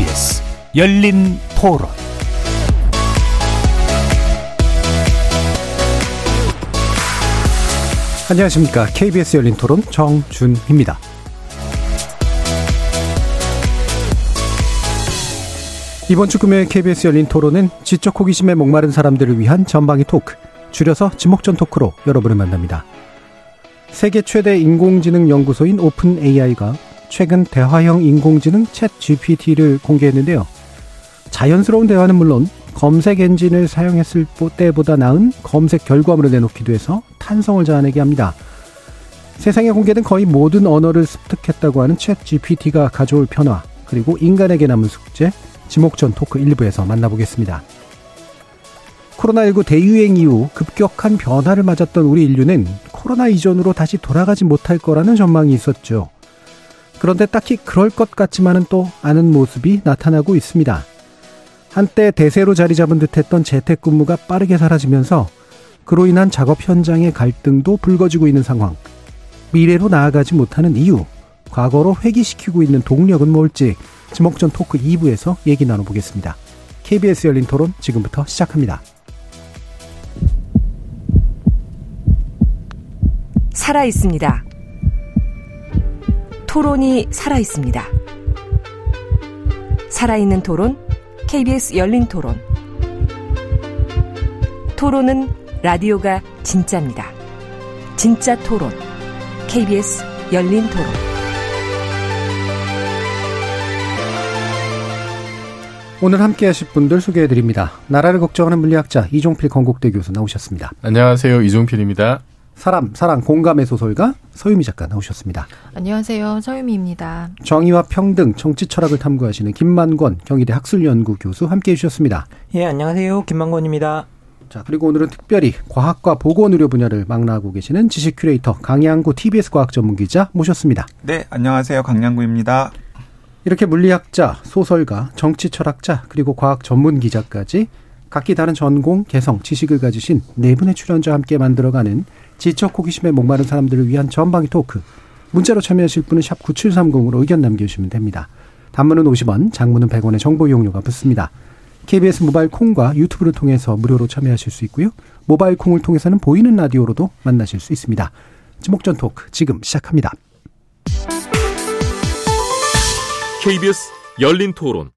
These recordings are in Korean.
KBS 열린 토론 안녕하십니까. KBS 열린 토론 정준희입니다. 이번 주 금요일 KBS 열린 토론은 지적 호기심에 목마른 사람들을 위한 전방위 토크, 줄여서 지목전 토크로 여러분을 만납니다. 세계 최대 인공지능 연구소인 오픈 AI가 최근 대화형 인공지능 챗 GPT를 공개했는데요. 자연스러운 대화는 물론 검색 엔진을 사용했을 때보다 나은 검색 결과물을 내놓기도 해서 탄성을 자아내게 합니다. 세상에 공개된 거의 모든 언어를 습득했다고 하는 챗 GPT가 가져올 변화, 그리고 인간에게 남은 숙제, 지목전 토크 1부에서 만나보겠습니다. 코로나19 대유행 이후 급격한 변화를 맞았던 우리 인류는 코로나 이전으로 다시 돌아가지 못할 거라는 전망이 있었죠. 그런데 딱히 그럴 것 같지만은 또 않은 모습이 나타나고 있습니다. 한때 대세로 자리 잡은 듯했던 재택근무가 빠르게 사라지면서 그로 인한 작업 현장의 갈등도 불거지고 있는 상황. 미래로 나아가지 못하는 이유, 과거로 회귀시키고 있는 동력은 뭘지 지목전 토크 2부에서 얘기 나눠보겠습니다. KBS 열린 토론 지금부터 시작합니다. 살아 있습니다. 토론이 살아 있습니다. 살아있는 토론, KBS 열린 토론. 토론은 라디오가 진짜입니다. 진짜 토론, KBS 열린 토론. 오늘 함께 하실 분들 소개해 드립니다. 나라를 걱정하는 물리학자 이종필 건국대 교수 나오셨습니다. 안녕하세요. 이종필입니다. 사람, 사랑, 공감의 소설가 서유미 작가 나오셨습니다. 안녕하세요. 서유미입니다. 정의와 평등, 정치 철학을 탐구하시는 김만권 경희대 학술연구 교수 함께 해 주셨습니다. 예, 안녕하세요. 김만권입니다. 자, 그리고 오늘은 특별히 과학과 보건 의료 분야를 망라하고 계시는 지식 큐레이터 강양구 TBS 과학 전문 기자 모셨습니다. 네, 안녕하세요. 강양구입니다. 이렇게 물리학자, 소설가, 정치 철학자, 그리고 과학 전문 기자까지 각기 다른 전공, 개성, 지식을 가지신 네 분의 출연자와 함께 만들어가는 지적 호기심에 목마른 사람들을 위한 전방위 토크. 문자로 참여하실 분은 샵 9730으로 의견 남겨주시면 됩니다. 단문은 50원, 장문은 100원의 정보 이용료가 붙습니다. KBS 모바일 콩과 유튜브를 통해서 무료로 참여하실 수 있고요. 모바일 콩을 통해서는 보이는 라디오로도 만나실 수 있습니다. 지목전 토크 지금 시작합니다. KBS 열린 토론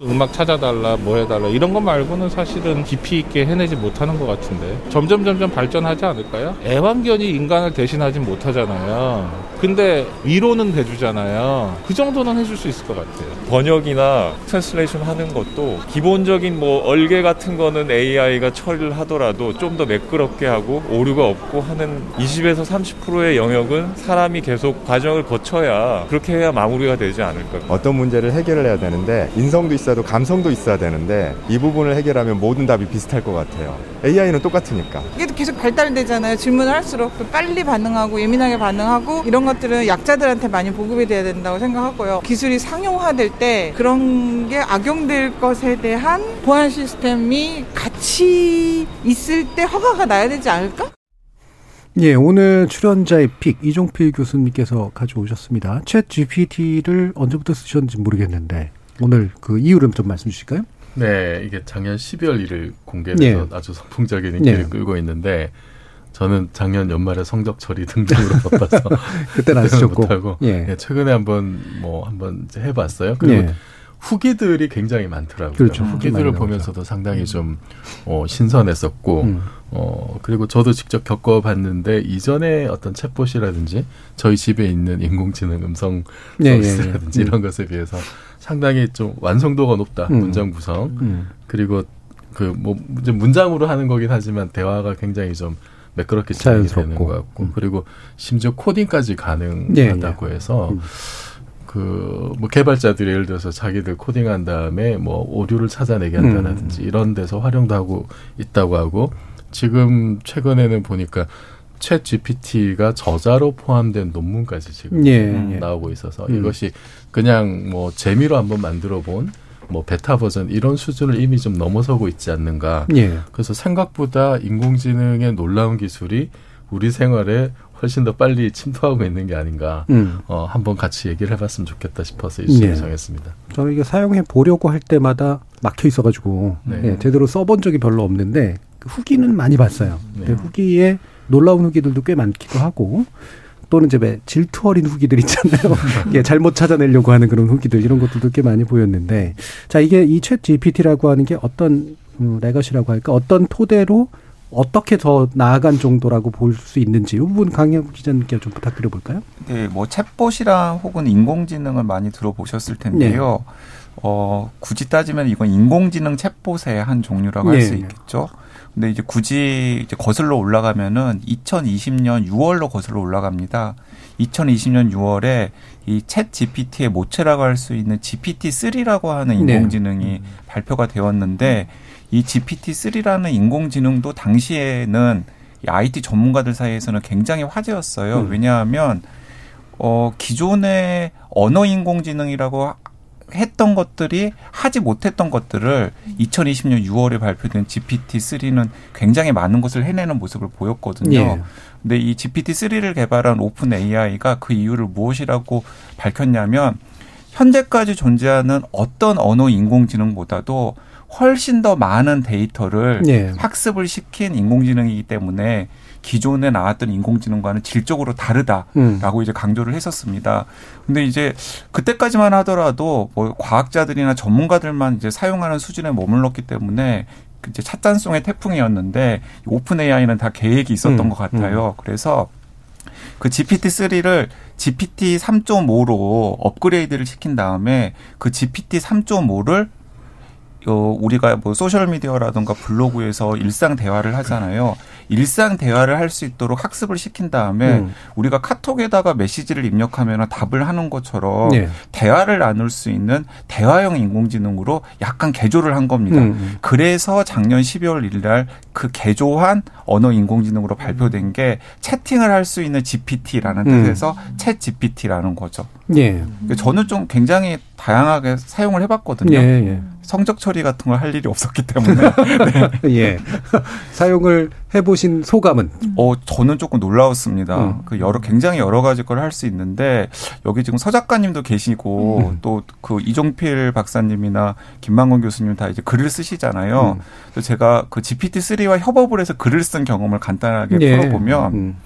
음악 찾아달라 뭐 해달라 이런 거 말고는 사실은 깊이 있게 해내지 못하는 것 같은데. 점점 점점 발전하지 않을까요? 애완견이 인간을 대신하진 못하잖아요. 근데 위로는 해주잖아요. 그 정도는 해줄 수 있을 것 같아요. 번역이나 translation 하는 것도 기본적인 뭐 얼개 같은 거는 AI가 처리를 하더라도 좀 더 매끄럽게 하고 오류가 없고 하는 20에서 30%의 영역은 사람이 계속 과정을 거쳐야 그렇게 해야 마무리가 되지 않을까. 어떤 문제를 해결을 해야 되는데 인성도 있어 있어도 감성도 있어야 되는데 이 부분을 해결하면 모든 답이 비슷할 것 같아요. AI는 똑같으니까. 이게 계속 발달되잖아요. 질문을 할수록 또 빨리 반응하고 예민하게 반응하고 이런 것들은 약자들한테 많이 보급이 돼야 된다고 생각하고요. 기술이 상용화될 때 그런 게 악용될 것에 대한 보안 시스템이 같이 있을 때 허가가 나야 되지 않을까? 예, 오늘 출연자의 픽 이종필 교수님께서 가져오셨습니다. 챗 GPT를 언제부터 쓰셨는지 모르겠는데 오늘 그 이유를 좀 말씀 주실까요? 네, 이게 작년 12월 1일 공개돼서 네. 아주 선풍적인 인기를 네. 끌고 있는데 저는 작년 연말에 성적 처리 등등으로 바빠서 그때는 안 쓰셨고 못하고 예. 네, 최근에 한번 뭐 한번 해봤어요. 그리고 예. 후기들이 굉장히 많더라고요. 그렇죠. 후기들을 보면서도 상당히 좀 어, 신선했었고 음. 어 그리고 저도 직접 겪어봤는데 이전에 어떤 챗봇이라든지 저희 집에 있는 인공지능 음성 네, 서비스라든지 예, 예, 예. 이런 것에 비해서 상당히 좀 완성도가 높다 음. 문장 구성 음. 그리고 그 뭐 문장으로 하는 거긴 하지만 대화가 굉장히 좀 매끄럽게 진행이 되는 것 같고 음. 그리고 심지어 코딩까지 가능하다고. 해서 음. 그 뭐 개발자들이 예를 들어서 자기들 코딩한 다음에 뭐 오류를 찾아내게 한다든지 음. 이런 데서 활용도 하고 있다고 하고 지금 최근에는 보니까 챗 GPT가 저자로 포함된 논문까지 지금 예, 예. 나오고 있어서 음. 이것이 그냥 뭐 재미로 한번 만들어 본 뭐 베타 버전 이런 수준을 이미 좀 넘어서고 있지 않는가. 예. 그래서 생각보다 인공지능의 놀라운 기술이 우리 생활에 훨씬 더 빨리 침투하고 있는 게 아닌가. 음. 어, 한번 같이 얘기를 해봤으면 좋겠다 싶어서 이시를 네. 정했습니다. 저는 이게 사용해 보려고 할 때마다 막혀 있어가지고 네. 네, 제대로 써본 적이 별로 없는데 그 후기는 많이 봤어요. 네. 후기에 놀라운 후기들도 꽤 많기도 하고 또는 이제 왜 질투 어린 후기들 있잖아요. 예, 잘못 찾아내려고 하는 그런 후기들 이런 것들도 꽤 많이 보였는데 자 이게 이 챗 GPT라고 하는 게 어떤 음, 레거시라고 할까 어떤 토대로 어떻게 더 나아간 정도라고 볼 수 있는지 이 부분 강영 기자님께 좀 부탁드려 볼까요? 네, 뭐 챗봇이랑 혹은 인공지능을 많이 들어보셨을 텐데요. 네. 어, 굳이 따지면 이건 인공지능 챗봇의 한 종류라고 할수 네. 있겠죠. 근데 이제 굳이 이제 거슬러 올라가면은 2020년 6월로 거슬러 올라갑니다. 2020년 6월에 이 챗 GPT의 모체라고 할 수 있는 GPT-3라고 하는 네. 인공지능이 네. 발표가 되었는데 이 GPT-3라는 인공지능도 당시에는 이 IT 전문가들 사이에서는 굉장히 화제였어요. 음. 왜냐하면 어 기존의 언어 인공지능이라고 했던 것들이 하지 못했던 것들을 2020년 6월에 발표된 GPT-3는 굉장히 많은 것을 해내는 모습을 보였거든요. 예. 근데 이 GPT-3를 개발한 오픈 AI가 그 이유를 무엇이라고 밝혔냐면 현재까지 존재하는 어떤 언어 인공지능보다도 훨씬 더 많은 데이터를 예. 학습을 시킨 인공지능이기 때문에 기존에 나왔던 인공지능과는 질적으로 다르다라고 음. 이제 강조를 했었습니다. 근데 이제 그때까지만 하더라도 뭐 과학자들이나 전문가들만 이제 사용하는 수준에 머물렀기 때문에 이제 찻잔 속의 태풍이었는데 오픈 AI는 다 계획이 있었던 음. 것 같아요. 음. 그래서 그 GPT-3를 GPT 3.5로 업그레이드를 시킨 다음에 그 GPT 3.5를 어, 우리가 뭐 소셜 미디어라든가 블로그에서 일상 대화를 하잖아요. 일상 대화를 할 수 있도록 학습을 시킨 다음에 음. 우리가 카톡에다가 메시지를 입력하면 답을 하는 것처럼 네. 대화를 나눌 수 있는 대화형 인공지능으로 약간 개조를 한 겁니다. 음. 음. 그래서 작년 12월 1일 날 그 개조한 언어 인공지능으로 발표된 게 채팅을 할 수 있는 GPT라는 음. 뜻에서 챗 GPT라는 거죠. 예. 저는 좀 굉장히 다양하게 사용을 해봤거든요. 예, 예. 성적 처리 같은 걸 할 일이 없었기 때문에. 네. 예. 사용을 해보신 소감은? 어, 저는 조금 놀라웠습니다. 음. 그 여러, 굉장히 여러 가지 걸 할 수 있는데, 여기 지금 서 작가님도 계시고, 음. 또그 이종필 박사님이나 김만건 교수님 다 이제 글을 쓰시잖아요. 음. 그래서 제가 그 GPT-3와 협업을 해서 글을 쓴 경험을 간단하게 예. 풀어보면, 음.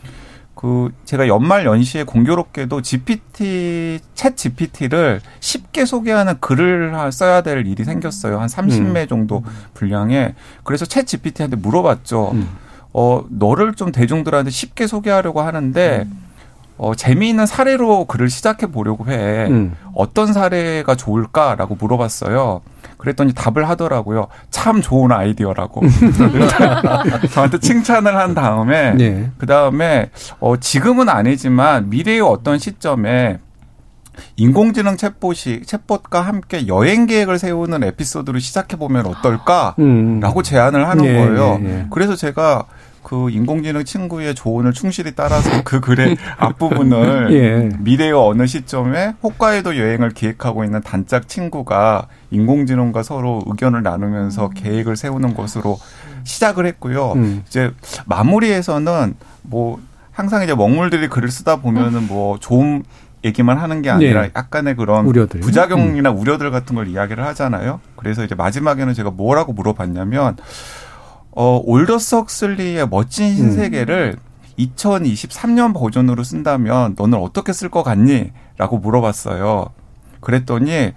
그 제가 연말 연시에 공교롭게도 GPT 챗 GPT를 쉽게 소개하는 글을 써야 될 일이 생겼어요. 한 30매 음. 정도 분량에. 그래서 챗 GPT한테 물어봤죠. 음. 어 너를 좀 대중들한테 쉽게 소개하려고 하는데 어 재미있는 사례로 글을 시작해 보려고 해. 음. 어떤 사례가 좋을까라고 물어봤어요. 그랬더니 답을 하더라고요. 참 좋은 아이디어라고. 저한테 칭찬을 한 다음에 네. 그 다음에 어 지금은 아니지만 미래의 어떤 시점에 인공지능 챗봇이 챗봇과 함께 여행 계획을 세우는 에피소드를 시작해 보면 어떨까라고 음. 제안을 하는 네, 거예요. 네, 네. 그래서 제가 그 인공지능 친구의 조언을 충실히 따라서 그 글의 앞부분을 예. 미래의 어느 시점에 호카이도 여행을 기획하고 있는 단짝 친구가 인공지능과 서로 의견을 나누면서 음. 계획을 세우는 것으로 시작을 했고요. 음. 이제 마무리에서는 뭐 항상 이제 먹물들이 글을 쓰다 보면은 뭐 좋은 얘기만 하는 게 아니라 네. 약간의 그런 우려들. 부작용이나 음. 우려들 같은 걸 이야기를 하잖아요. 그래서 이제 마지막에는 제가 뭐라고 물어봤냐면 어, 올더스 헉슬리의 멋진 신세계를 음. 2023년 버전으로 쓴다면 너는 어떻게 쓸 것 같니? 라고 물어봤어요. 그랬더니,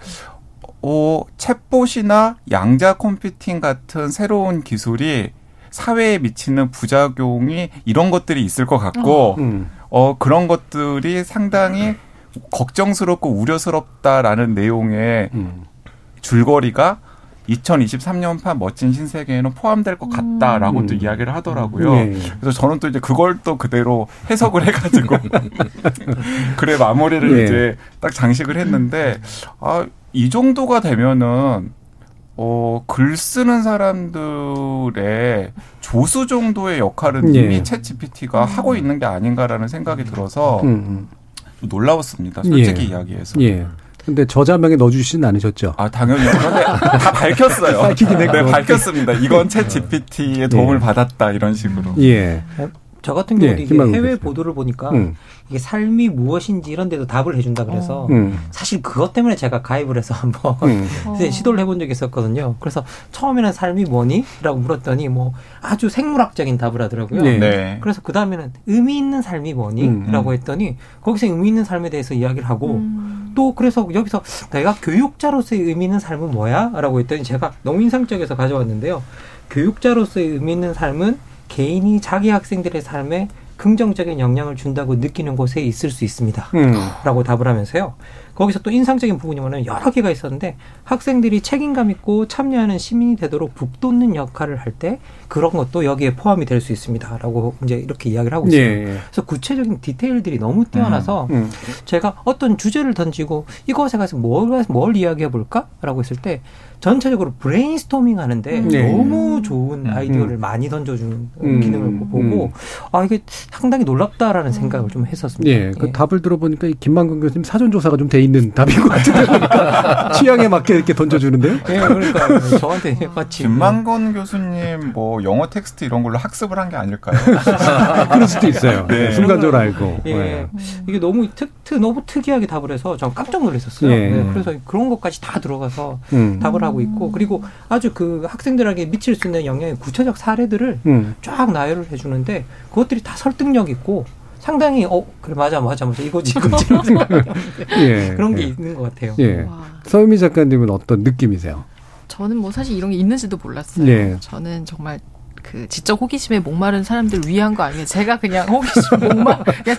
어, 챗봇이나 양자 컴퓨팅 같은 새로운 기술이 사회에 미치는 부작용이 이런 것들이 있을 것 같고, 어, 음. 어 그런 것들이 상당히 걱정스럽고 우려스럽다라는 내용의 음. 줄거리가 2023년판 멋진 신세계에는 포함될 것 같다라고 음. 또 이야기를 하더라고요. 네. 그래서 저는 또 이제 그걸 또 그대로 해석을 해가지고 그래 마무리를 네. 이제 딱 장식을 했는데 아 이 정도가 되면은 어, 글 쓰는 사람들의 조수 정도의 역할은 네. 이미 챗 GPT가 하고 있는 게 아닌가라는 생각이 들어서 음. 음. 놀라웠습니다. 솔직히 예. 이야기해서. 예. 근데 저자명에 넣어주시진 않으셨죠? 아 당연히요. 그런데 다 밝혔어요. 밝히긴 했고. 네, 밝혔습니다. 이건 챗 GPT의 도움을 예. 받았다 이런 식으로. 예. 저 같은 경우도 예, 이게 해외 보도를 보니까 음. 이게 삶이 무엇인지 이런 데도 답을 해준다 그래서 어. 음. 사실 그것 때문에 제가 가입을 해서 한번 음. 시도를 해본 적이 있었거든요. 그래서 처음에는 삶이 뭐니? 라고 물었더니 뭐 아주 생물학적인 답을 하더라고요. 네. 네. 그래서 그 다음에는 의미 있는 삶이 뭐니? 음. 라고 했더니 거기서 의미 있는 삶에 대해서 이야기를 하고 음. 또 그래서 여기서 내가 교육자로서의 의미 있는 삶은 뭐야? 라고 했더니 제가 너무 인상적이어서 가져왔는데요. 교육자로서의 의미 있는 삶은 개인이 자기 학생들의 삶에 긍정적인 영향을 준다고 느끼는 곳에 있을 수 있습니다. 음. 라고 답을 하면서요. 거기서 또 인상적인 부분이 뭐냐면 여러 개가 있었는데 학생들이 책임감 있고 참여하는 시민이 되도록 북돋는 역할을 할 때 그런 것도 여기에 포함이 될 수 있습니다라고 이제 이렇게 이야기를 하고 있어요. 예, 예. 그래서 구체적인 디테일들이 너무 뛰어나서 음, 음. 제가 어떤 주제를 던지고 이것에 가서 뭘, 뭘 이야기해 볼까라고 했을 때 전체적으로 브레인스토밍 하는데 음. 네. 너무 좋은 음. 아이디어를 음. 많이 던져주는 음. 기능을 보고 아 이게 상당히 놀랍다라는 생각을 좀 했었습니다. 예, 그 예. 답을 들어보니까 김만권 교수님 사전 조사가 좀 돼 있는 답인 것 같은데 그러니까 취향에 맞게 이렇게 던져주는데요. 예, 그러니까 저한테 마치 김만권 교수님 뭐 영어 텍스트 이런 걸로 학습을 한 게 아닐까요? 그럴 수도 있어요. 네. 순간적으로 알고. 예, 네. 이게 너무 특, 특 너무 특이하게 답을 해서 전 깜짝 놀랐었어요. 예. 네, 그래서 그런 것까지 다 들어가서 음. 답을 하고 있고 그리고 아주 그 학생들에게 미칠 수 있는 영향의 구체적 사례들을 음. 쫙 나열을 해주는데 그것들이 다 설득력 있고 상당히 어 그래 맞아 맞아 맞아 이거지 이거지 예, 그런 게 예. 있는 것 같아요. 예. 서유미 작가님은 어떤 느낌이세요? 저는 뭐 사실 이런 게 있는지도 몰랐어요. 예. 저는 정말 그 지적 호기심에 목마른 사람들 위한 거 아니에요. 제가 그냥 호기심 목마 그냥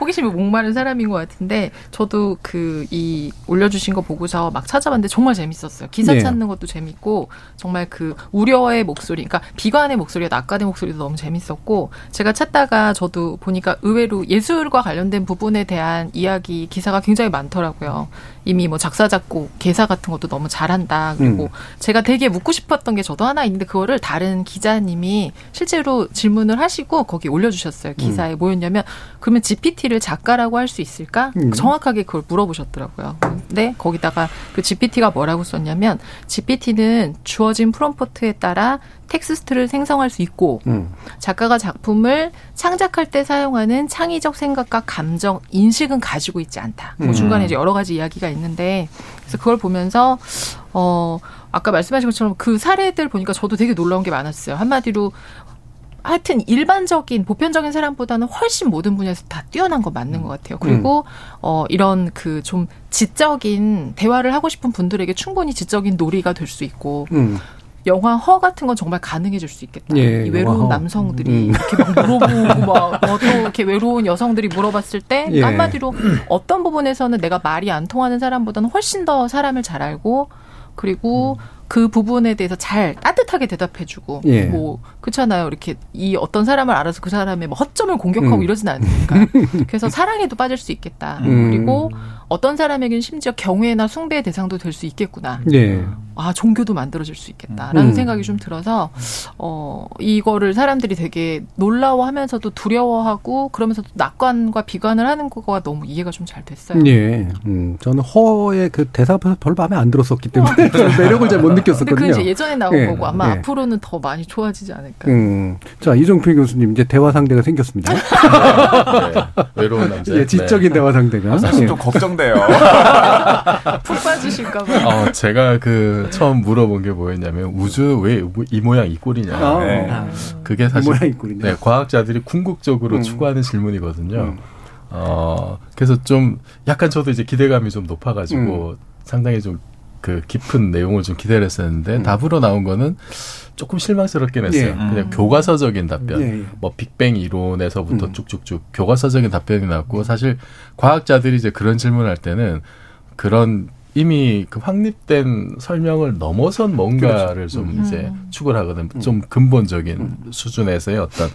호기심에 목마른 사람인 것 같은데 저도 그 이 올려주신 거 보고서 막 찾아봤는데 정말 재밌었어요. 기사 네. 찾는 것도 재밌고 정말 그 우려의 목소리, 그러니까 비관의 목소리와 낙관의 목소리도 너무 재밌었고 제가 찾다가 저도 보니까 의외로 예술과 관련된 부분에 대한 이야기 기사가 굉장히 많더라고요. 이미 뭐 작사 작곡 개사 같은 것도 너무 잘한다. 그리고 음. 제가 되게 묻고 싶었던 게 저도 하나 있는데 그거를 다른 기자님이 실제로 질문을 하시고 거기 올려주셨어요. 기사에 음. 뭐였냐면 그러면 GPT를 작가라고 할 수 있을까? 음. 정확하게 그걸 물어보셨더라고요. 근데 거기다가 그 GPT가 뭐라고 썼냐면 GPT는 주어진 프롬포트에 따라 텍스트를 생성할 수 있고 음. 작가가 작품을 창작할 때 사용하는 창의적 생각과 감정, 인식은 가지고 있지 않다. 뭐 음. 중간에 이제 여러 가지 이야기가 있는데 그래서 그걸 보면서 어 아까 말씀하신 것처럼 그 사례들 보니까 저도 되게 놀라운 게 많았어요. 한마디로 하여튼 일반적인 보편적인 사람보다는 훨씬 모든 분야에서 다 뛰어난 거 맞는 것 같아요. 그리고 음. 어 이런 그 좀 지적인 대화를 하고 싶은 분들에게 충분히 지적인 놀이가 될 수 있고 음. 영화 허 같은 건 정말 가능해질 수 있겠다. 예, 이 외로운 남성들이 음. 이렇게 막 물어보고 막 또 이렇게 외로운 여성들이 물어봤을 때 예. 한마디로 어떤 부분에서는 내가 말이 안 통하는 사람보다는 훨씬 더 사람을 잘 알고 그리고 음. 그 부분에 대해서 잘 따뜻하게 대답해주고 예. 뭐 그렇잖아요. 이렇게 이 어떤 사람을 알아서 그 사람의 뭐 허점을 공격하고 음. 이러진 않으니까. 그래서 사랑에도 빠질 수 있겠다. 음. 그리고 어떤 사람에게는 심지어 경외나 숭배의 대상도 될 수 있겠구나. 예. 아 종교도 만들어질 수 있겠다라는 음. 생각이 좀 들어서 어 이거를 사람들이 되게 놀라워하면서도 두려워하고 그러면서도 낙관과 비관을 하는 거가 너무 이해가 좀 잘 됐어요. 예. 음, 저는 허의 그 대사 앞에서 별로 마음에 안 들었었기 때문에 매력을 잘 못 느꼈었거든요. 근데 그 이제 예전에 나온 예. 거고 아마 예. 앞으로는 더 많이 좋아지지 않을까. 음. 자 이종필 교수님 이제 대화 상대가 생겼습니다. 네. 외로운 남자. 예, 지적인 네. 대화 상대가. 아, 사실 좀 걱정 돼요. 푹 빠지실까봐. 어, 제가 그 처음 물어본 게 뭐였냐면 우주 왜 이 모양 이 꼴이냐. 아, 네. 아. 그게 사실 이 네, 과학자들이 궁극적으로 음. 추구하는 질문이거든요. 음. 어, 그래서 좀 약간 저도 이제 기대감이 좀 높아가지고 음. 상당히 좀 그 깊은 내용을 좀 기대를 했었는데 음. 답으로 나온 거는 조금 실망스럽긴 했어요. 예. 그냥 음. 교과서적인 답변. 예, 예. 뭐 빅뱅 이론에서부터 음. 쭉쭉쭉 교과서적인 답변이 나왔고 사실 과학자들이 이제 그런 질문할 때는 그런 이미 그 확립된 설명을 넘어선 뭔가를 그렇죠. 좀 음. 이제 추구를 하거든. 음. 좀 근본적인 음. 수준에서의 어떤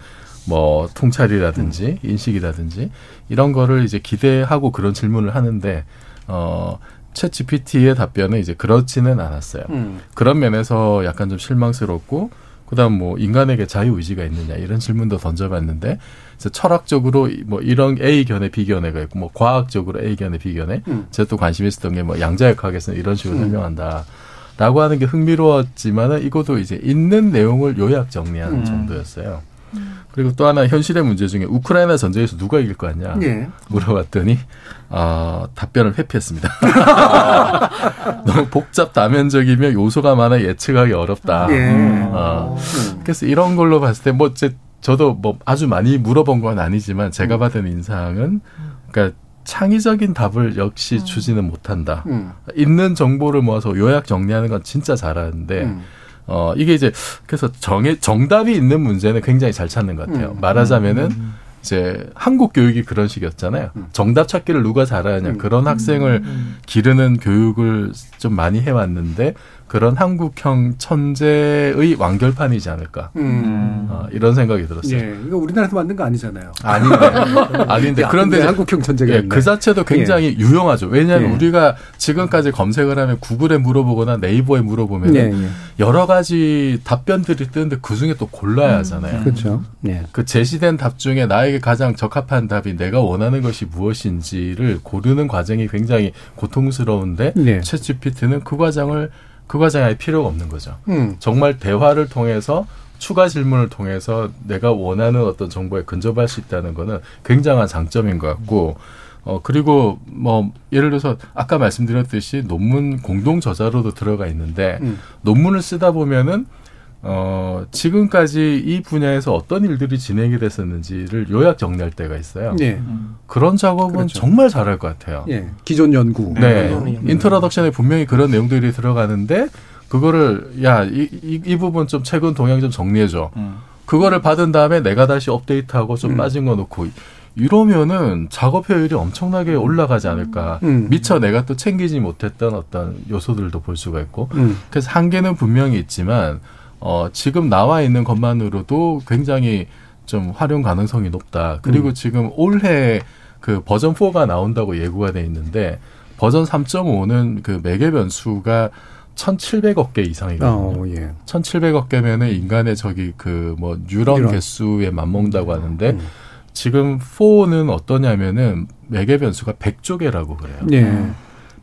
뭐 통찰이라든지 음. 인식이라든지 이런 거를 이제 기대하고 그런 질문을 하는데 어 챗 GPT의 답변은 이제 그렇지는 않았어요. 음. 그런 면에서 약간 좀 실망스럽고 그다음 뭐 인간에게 자유 의지가 있느냐 이런 질문도 던져봤는데 그래서 철학적으로 뭐 이런 A 견해 B 견해가 있고 뭐 과학적으로 A 견해 B 견해 음. 제가 또 관심 있었던 게 뭐 양자역학에서는 이런 식으로 음. 설명한다. 라고 하는 게 흥미로웠지만은 이것도 이제 있는 내용을 요약 정리하는 음. 정도였어요. 그리고 또 하나 현실의 문제 중에 우크라이나 전쟁에서 누가 이길 것 같냐 예. 물어봤더니 어, 답변을 회피했습니다. 너무 복잡 다면적이며 요소가 많아 예측하기 어렵다. 예. 어, 그래서 이런 걸로 봤을 때 뭐 저도 뭐 아주 많이 물어본 건 아니지만 제가 음. 받은 인상은 그러니까 창의적인 답을 역시 음. 주지는 못한다. 음. 있는 정보를 모아서 요약 정리하는 건 진짜 잘하는데 음. 어 이게 이제 그래서 정해 정답이 있는 문제는 굉장히 잘 찾는 것 같아요. 음. 말하자면은 음. 이제 한국 교육이 그런 식이었잖아요. 정답 찾기를 누가 잘하냐 그런 학생을 기르는 교육을 좀 많이 해왔는데 그런 한국형 천재의 완결판이지 않을까 음. 어, 이런 생각이 들었어요. 예, 이거 우리나라에서 만든 거 아니잖아요. 아닌데, 아닌데 야, 그런데 한국형 천재가 예, 그 자체도 굉장히 예. 유용하죠. 왜냐하면 예. 우리가 지금까지 검색을 하면 구글에 물어보거나 네이버에 물어보면 예, 예. 여러 가지 답변들이 뜨는데 그 중에 또 골라야 음. 하잖아요. 음. 그렇죠. 그 제시된 답 중에 나에게 가장 적합한 답이 내가 원하는 것이 무엇인지를 고르는 과정이 굉장히 고통스러운데 네. 챗 GPT는 그 과정을 그 과정에 필요가 없는 거죠. 음. 정말 대화를 통해서 추가 질문을 통해서 내가 원하는 어떤 정보에 근접할 수 있다는 거는 굉장한 장점인 것 같고 어 그리고 뭐 예를 들어서 아까 말씀드렸듯이 논문 공동 저자로도 들어가 있는데 음. 논문을 쓰다 보면은 어, 지금까지 이 분야에서 어떤 일들이 진행이 됐었는지를 요약 정리할 때가 있어요. 네. 그런 작업은 그렇죠. 정말 잘할 것 같아요. 예. 기존 연구. 네. 네. introduction에 분명히 그런 내용들이 들어가는데 그거를 야, 이, 이, 이 부분 좀 최근 동향 좀 정리해 줘. 음. 그거를 받은 다음에 내가 다시 업데이트하고 좀 음. 빠진 거 넣고 이러면은 작업 효율이 엄청나게 올라가지 않을까. 음. 미처 내가 또 챙기지 못했던 어떤 요소들도 볼 수가 있고. 음. 그래서 한계는 분명히 있지만 어, 지금 나와 있는 것만으로도 굉장히 좀 활용 가능성이 높다. 그리고 음. 지금 올해 그 버전 4가 나온다고 예고가 돼 있는데 버전 3.5는 그 매개 변수가 1,700억 개 이상이거든요. 어, 예. 1,700억 개면은 인간의 저기 그 뭐 뉴런, 뉴런, 개수에 맞먹는다고 하는데 음. 지금 4는 어떠냐면은 매개 변수가 100조 개라고 그래요. 예.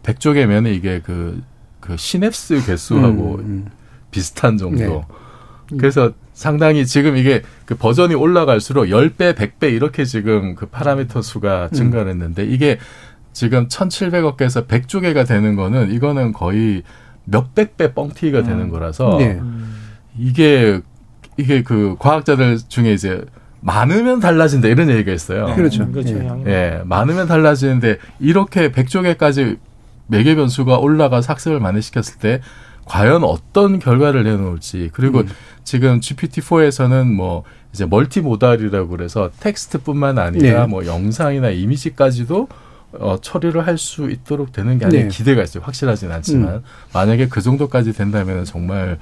100조 개면은 이게 그, 그 시냅스 개수하고 음, 음. 비슷한 정도. 네. 그래서 상당히 지금 이게 그 버전이 올라갈수록 10배, 100배 이렇게 지금 그 파라미터 수가 음. 증가를 했는데 이게 지금 1,700억 개에서 100조 개가 되는 거는 이거는 거의 몇백 배 뻥튀기가 음. 되는 거라서 네. 이게 이게 그 과학자들 중에 이제 많으면 달라진다 이런 얘기가 있어요. 네. 그렇죠. 그렇죠. 예. 예. 많으면 달라지는데 이렇게 100조 개까지 매개 변수가 올라가 학습을 많이 시켰을 때 과연 어떤 결과를 내놓을지 그리고 음. 지금 GPT-4에서는 뭐 이제 멀티모달이라고 그래서 텍스트뿐만 아니라 네. 뭐 영상이나 이미지까지도 어, 처리를 할 수 있도록 되는 게 아니라 네. 기대가 있어요. 확실하진 않지만 음. 만약에 그 정도까지 된다면 정말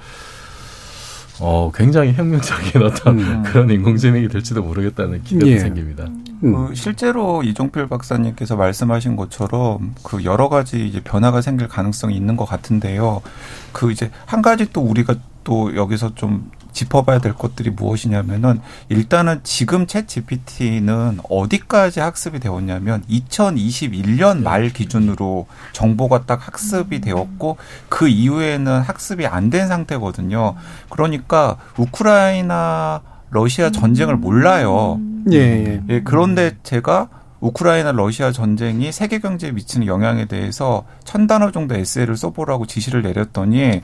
어, 굉장히 혁명적인 어떤 음. 그런 인공지능이 될지도 모르겠다는 기대도 예. 생깁니다. 음. 그 실제로 이종필 박사님께서 말씀하신 것처럼 그 여러 가지 이제 변화가 생길 가능성이 있는 것 같은데요. 그 이제 한 가지 또 우리가 또 여기서 좀 짚어봐야 될 것들이 무엇이냐면은 일단은 지금 챗 GPT는 어디까지 학습이 되었냐면 2021년 말 기준으로 정보가 딱 학습이 되었고 그 이후에는 학습이 안 된 상태거든요. 그러니까 우크라이나 러시아 전쟁을 몰라요. 예, 예. 예 그런데 제가 우크라이나 러시아 전쟁이 세계 경제에 미치는 영향에 대해서 천 단어 정도 에세이를 써보라고 지시를 내렸더니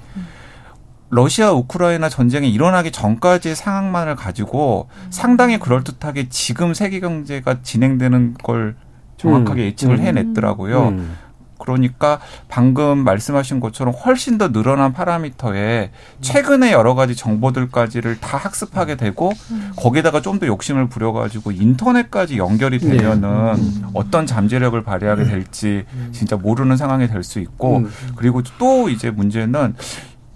러시아 우크라이나 전쟁이 일어나기 전까지의 상황만을 가지고 상당히 그럴듯하게 지금 세계 경제가 진행되는 걸 정확하게 음. 예측을 음. 해냈더라고요. 음. 그러니까 방금 말씀하신 것처럼 훨씬 더 늘어난 파라미터에 최근에 여러 가지 정보들까지를 다 학습하게 되고 거기다가 좀 더 욕심을 부려가지고 인터넷까지 연결이 네. 되면은 네. 어떤 잠재력을 발휘하게 될지 진짜 모르는 상황이 될 수 있고 그리고 또 이제 문제는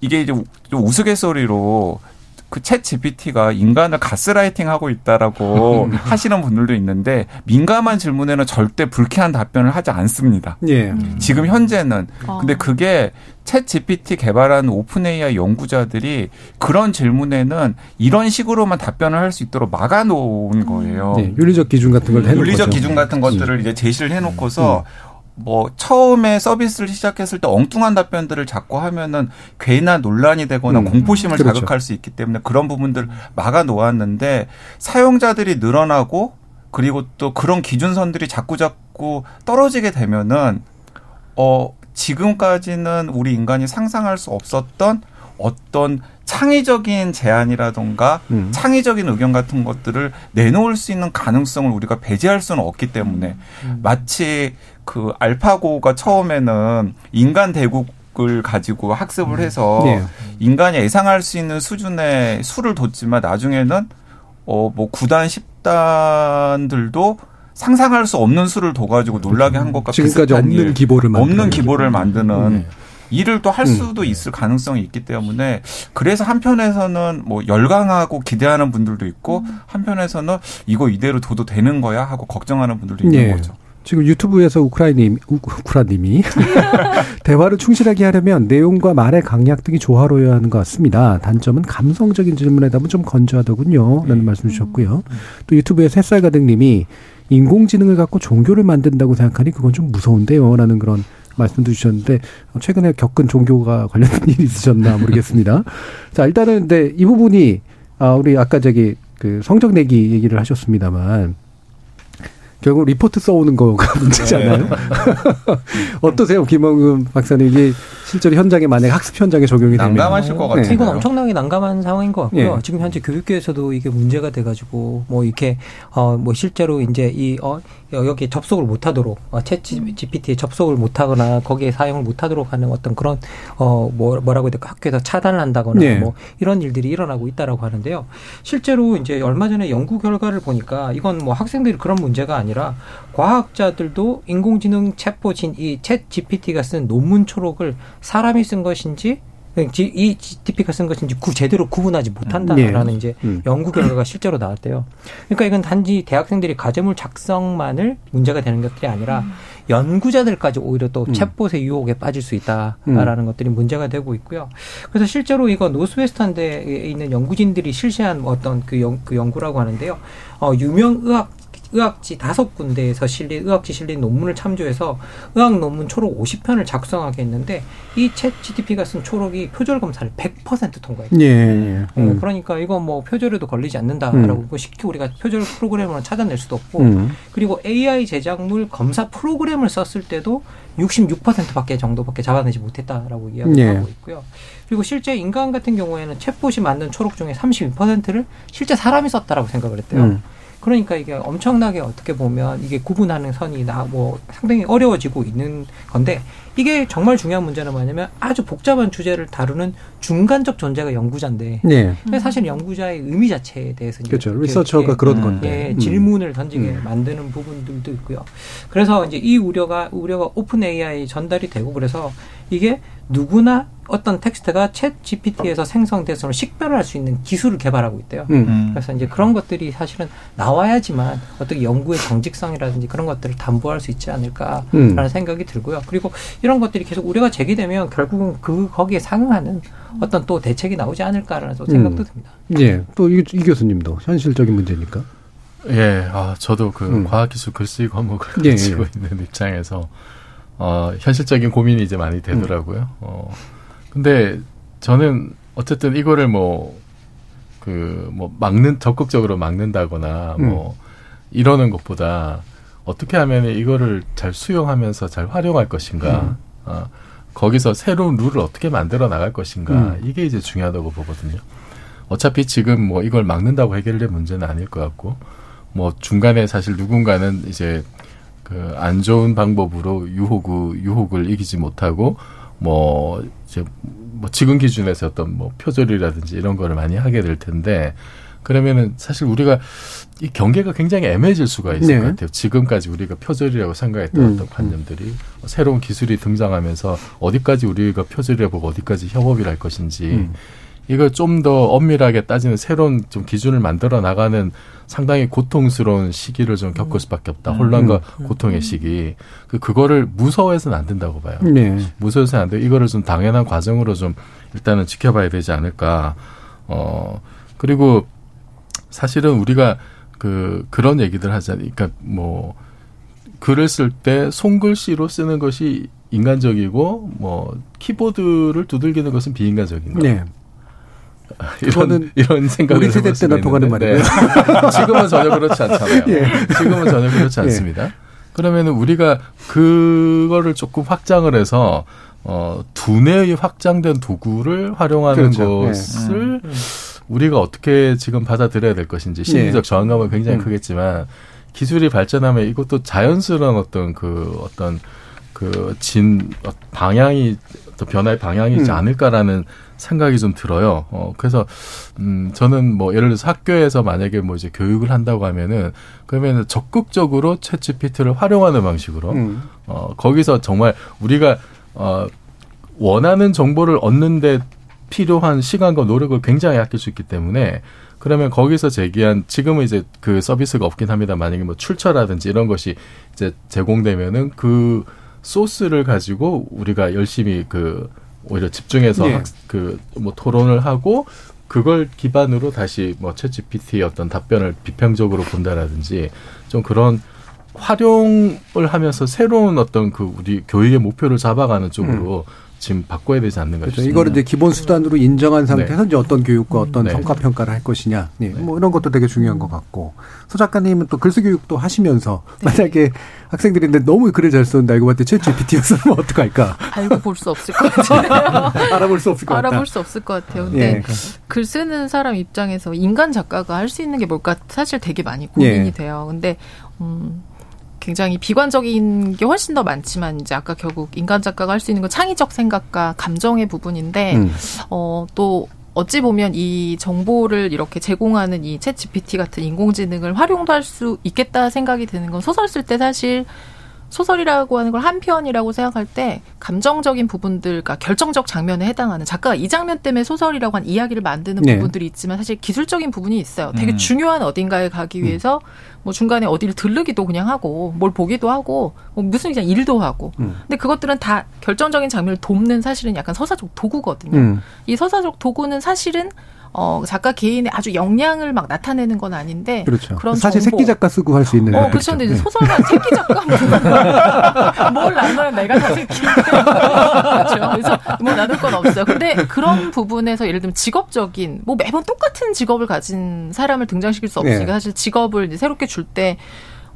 이게 이제 좀 우스갯소리로 그챗 GPT가 인간을 가스라이팅 하고 있다라고 하시는 분들도 있는데 민감한 질문에는 절대 불쾌한 답변을 하지 않습니다. 예. 지금 현재는 어. 근데 그게 챗 GPT 개발한 오픈 AI 연구자들이 그런 질문에는 이런 식으로만 답변을 할 수 있도록 막아놓은 거예요. 네, 윤리적 기준 같은 걸 해놓고 윤리적 기준 같은 것들을 이제 제시를 해놓고서 음. 뭐 처음에 서비스를 시작했을 때 엉뚱한 답변들을 자꾸 하면은 괜한 논란이 되거나 음. 공포심을 그렇죠. 자극할 수 있기 때문에 그런 부분들 막아 놓았는데 사용자들이 늘어나고 그리고 또 그런 기준선들이 자꾸 자꾸 떨어지게 되면은 어 지금까지는 우리 인간이 상상할 수 없었던 어떤 창의적인 제안이라던가 음. 창의적인 의견 같은 것들을 내놓을 수 있는 가능성을 우리가 배제할 수는 없기 때문에 음. 마치 그 알파고가 처음에는 인간 대국 을 가지고 학습을 음. 해서 네. 인간이 예상할 수 있는 수준의 수를 뒀지만 나중에는 어뭐 9단 10단들도 상상할 수 없는 수를 둬가지고 놀라게 한 것과 지금까지 없는 일, 기보를 만드는 없는 기보를 만드는 네. 일을 또 할 수도 음. 있을 가능성이 있기 때문에 그래서 한편에서는 뭐 열광하고 기대하는 분들도 있고 음. 한편에서는 이거 이대로 둬도 되는 거야 하고 걱정하는 분들도 있는 네. 거죠. 지금 유튜브에서 우크라이님, 우크라님이 대화를 충실하게 하려면 내용과 말의 강약 등이 조화로워야 하는 것 같습니다. 단점은 감성적인 질문에 답은 좀 건조하더군요. 라는 말씀 주셨고요. 또 유튜브에서 햇살 가득님이 인공지능을 갖고 종교를 만든다고 생각하니 그건 좀 무서운데요. 라는 그런 말씀도 주셨는데 최근에 겪은 종교가 관련된 일이 있으셨나 모르겠습니다. 자, 일단은 근데 이 부분이 아, 우리 아까 저기 그 성적 내기 얘기를 하셨습니다만 결국 리포트 써오는 거가 문제잖아요. 네. 어떠세요, 김원금 박사님? 이게 실제로 현장에 만약 학습 현장에 적용이 되면 난감하실 것 같아요. 네. 이건 엄청나게 난감한 상황인 것 같고요. 네. 지금 현재 교육계에서도 이게 문제가 돼가지고 뭐 이렇게 어 뭐 실제로 이제 이어 여기에 접속을 못하도록 어, 챗 GPT에 접속을 못하거나 거기에 사용을 못하도록 하는 어떤 그런 어 뭐, 뭐라고 해야 될까 학교에서 차단을 한다거나 네. 뭐 이런 일들이 일어나고 있다라고 하는데요. 실제로 이제 얼마 전에 연구 결과를 보니까 이건 뭐 학생들이 그런 문제가 아니라 과학자들도 인공지능 챗봇인 이챗 GPT가 쓴 논문 초록을 사람이 쓴 것인지 이 GDP가 쓴 것인지 구, 제대로 구분하지 못한다라는 네. 이제 음. 연구 결과가 실제로 나왔대요. 그러니까 이건 단지 대학생들이 과제물 작성만을 문제가 되는 것들이 아니라 음. 연구자들까지 오히려 또 음. 챗봇의 유혹에 빠질 수 있다라는 음. 것들이 문제가 되고 있고요. 그래서 실제로 이거 노스웨스턴대에 있는 연구진들이 실시한 어떤 그, 연, 그 연구라고 하는데요. 어, 유명 의학 의학지 다섯 군데에서 실린 의학지 실린 논문을 참조해서 의학 논문 초록 50편을 작성하게 했는데 이챗 GTP가 쓴 초록이 표절 검사를 100% 통과했어요. 예, 예. 어, 음. 그러니까 이거 뭐 표절에도 걸리지 않는다라고 음. 쉽게 우리가 표절 프로그램으로 찾아낼 수도 없고 음. 그리고 AI 제작물 검사 프로그램을 썼을 때도 66%밖에 정도밖에 잡아내지 못했다라고 이야기를 예. 하고 있고요. 그리고 실제 인간 같은 경우에는 챗봇이 만든 초록 중에 32%를 실제 사람이 썼다라고 생각을 했대요. 음. 그러니까 이게 엄청나게 어떻게 보면 이게 구분하는 선이 나 뭐 상당히 어려워지고 있는 건데 이게 정말 중요한 문제는 뭐냐면 아주 복잡한 주제를 다루는 중간적 존재가 연구자인데 네. 사실 연구자의 의미 자체에 대해서 그렇죠 리서처가 그런 건데 예, 음. 질문을 던지게 음. 만드는 부분들도 있고요. 그래서 이제 이 우려가 우려가 OpenAI 전달이 되고 그래서 이게 누구나 어떤 텍스트가 ChatGPT에서 생성돼서 식별을 할 수 있는 기술을 개발하고 있대요. 음. 음. 그래서 이제 그런 것들이 사실은 나와야지만 어떻게 연구의 정직성이라든지 그런 것들을 담보할 수 있지 않을까라는 음. 생각이 들고요. 그리고 이런 것들이 계속 우려가 제기되면 결국은 그 거기에 상응하는 어떤 또 대책이 나오지 않을까라는 또 생각도 음. 듭니다. 예. 또이 이 교수님도 현실적인 문제니까. 예. 아, 저도 그 음. 과학기술 글쓰기 과목을 예, 가지고 예. 있는 입장에서 어, 현실적인 고민이 이제 많이 되더라고요. 음. 어, 근데 저는 어쨌든 이거를 뭐, 그, 뭐, 막는, 적극적으로 막는다거나, 음. 뭐, 이러는 것보다 어떻게 하면 이거를 잘 수용하면서 잘 활용할 것인가, 음. 어, 거기서 새로운 룰을 어떻게 만들어 나갈 것인가, 음. 이게 이제 중요하다고 보거든요. 어차피 지금 뭐 이걸 막는다고 해결될 문제는 아닐 것 같고, 뭐 중간에 사실 누군가는 이제 그 안 좋은 방법으로 유혹을 유혹을 이기지 못하고 뭐 이제 뭐 지금 기준에서 어떤 뭐 표절이라든지 이런 거를 많이 하게 될 텐데 그러면은 사실 우리가 이 경계가 굉장히 애매해질 수가 있을 네. 것 같아요. 지금까지 우리가 표절이라고 생각했던 음. 어떤 관념들이 새로운 기술이 등장하면서 어디까지 우리가 표절이라고 보고 어디까지 협업이라 할 것인지 음. 이걸 좀 더 엄밀하게 따지는 새로운 좀 기준을 만들어 나가는 상당히 고통스러운 시기를 좀 겪을 수밖에 없다. 음. 혼란과 음. 고통의 시기. 그 그거를 무서워해서는 안 된다고 봐요. 네. 무서워서는 안 돼. 이거를 좀 당연한 과정으로 좀 일단은 지켜봐야 되지 않을까. 어 그리고 사실은 우리가 그 그런 얘기들 하잖아요. 그러니까 뭐 글을 쓸 때 손글씨로 쓰는 것이 인간적이고 뭐 키보드를 두들기는 것은 비인간적인 거예요. 네. 이런 이런 생각을 우리 세대 때나 통하는 말이에요. 네. 지금은 전혀 그렇지 않잖아요. 예. 지금은 전혀 그렇지 예. 않습니다. 예. 그러면은 우리가 그거를 조금 확장을 해서 어 두뇌의 확장된 도구를 활용하는 그렇죠. 예. 것을 예. 우리가 어떻게 지금 받아들여야 될 것인지 심리적 예. 저항감은 굉장히 음. 크겠지만 기술이 발전하면 이것도 자연스러운 어떤 그 어떤 그 진 방향이 또 변화의 방향이지 음. 않을까라는 생각이 좀 들어요. 어, 그래서, 음, 저는 뭐, 예를 들어서 학교에서 만약에 뭐 이제 교육을 한다고 하면은, 그러면 적극적으로 채 g p t 를 활용하는 방식으로, 음. 어, 거기서 정말 우리가, 어, 원하는 정보를 얻는데 필요한 시간과 노력을 굉장히 아낄 수 있기 때문에, 그러면 거기서 제기한 지금은 이제 그 서비스가 없긴 합니다. 만약에 뭐 출처라든지 이런 것이 이제 제공되면은 그 소스를 가지고 우리가 열심히 그 오히려 집중해서 네. 그뭐 토론을 하고 그걸 기반으로 다시 뭐채 GPT의 어떤 답변을 비평적으로 본다라든지 좀 그런 활용을 하면서 새로운 어떤 그 우리 교육의 목표를 잡아가는 쪽으로 음. 지금 바꿔야 되지 않는가 그렇죠. 싶습니다. 이거를 이제 기본 수단으로 인정한 상태에서 네. 이제 어떤 교육과 어떤 네. 성과 평가를 할 것이냐, 네. 네. 뭐 이런 것도 되게 중요한 것 같고 소 작가님은 또 글쓰기 교육도 하시면서 네. 만약에 학생들인데 너무 글을 잘 쓰는데 알고 봤더니 챗 GPT였으면 어떡할까? 알고 볼 수 없을 것 같아요. 알아볼 수 없을 것 같아요. 알아볼 수 없을 것 같아요. 근데 예. 글 쓰는 사람 입장에서 인간 작가가 할 수 있는 게 뭘까 사실 되게 많이 고민이 예. 돼요. 근데 음. 굉장히 비관적인 게 훨씬 더 많지만 이제 아까 결국 인간 작가가 할 수 있는 건 창의적 생각과 감정의 부분인데 음. 어또 어찌 보면 이 정보를 이렇게 제공하는 이챗 GPT 같은 인공지능을 활용도 할 수 있겠다 생각이 드는 건 소설 쓸 때 사실 소설이라고 하는 걸 한 편이라고 생각할 때 감정적인 부분들, 그러니까 결정적 장면에 해당하는 작가가 이 장면 때문에 소설이라고 한 이야기를 만드는 네. 부분들이 있지만 사실 기술적인 부분이 있어요. 되게 음. 중요한 어딘가에 가기 음. 위해서 뭐 중간에 어디를 들르기도 그냥 하고 뭘 보기도 하고 뭐 무슨 그냥 일도 하고. 음. 근데 그것들은 다 결정적인 장면을 돕는 사실은 약간 서사적 도구거든요. 음. 이 서사적 도구는 사실은 어, 작가 개인의 아주 역량을 막 나타내는 건 아닌데 그렇죠. 그런 사실 정보. 새끼 작가 쓰고 할 수 있는 어, 그렇죠. 근데 네. 소설가 새끼 작가 뭘 나눠요? 내가 다 새끼. 그렇죠. 그래서 뭐 나눌 건 없어요. 근데 그런 부분에서 예를 들면 직업적인 뭐 매번 똑같은 직업을 가진 사람을 등장시킬 수 없으니까 네. 사실 직업을 이제 새롭게 줄때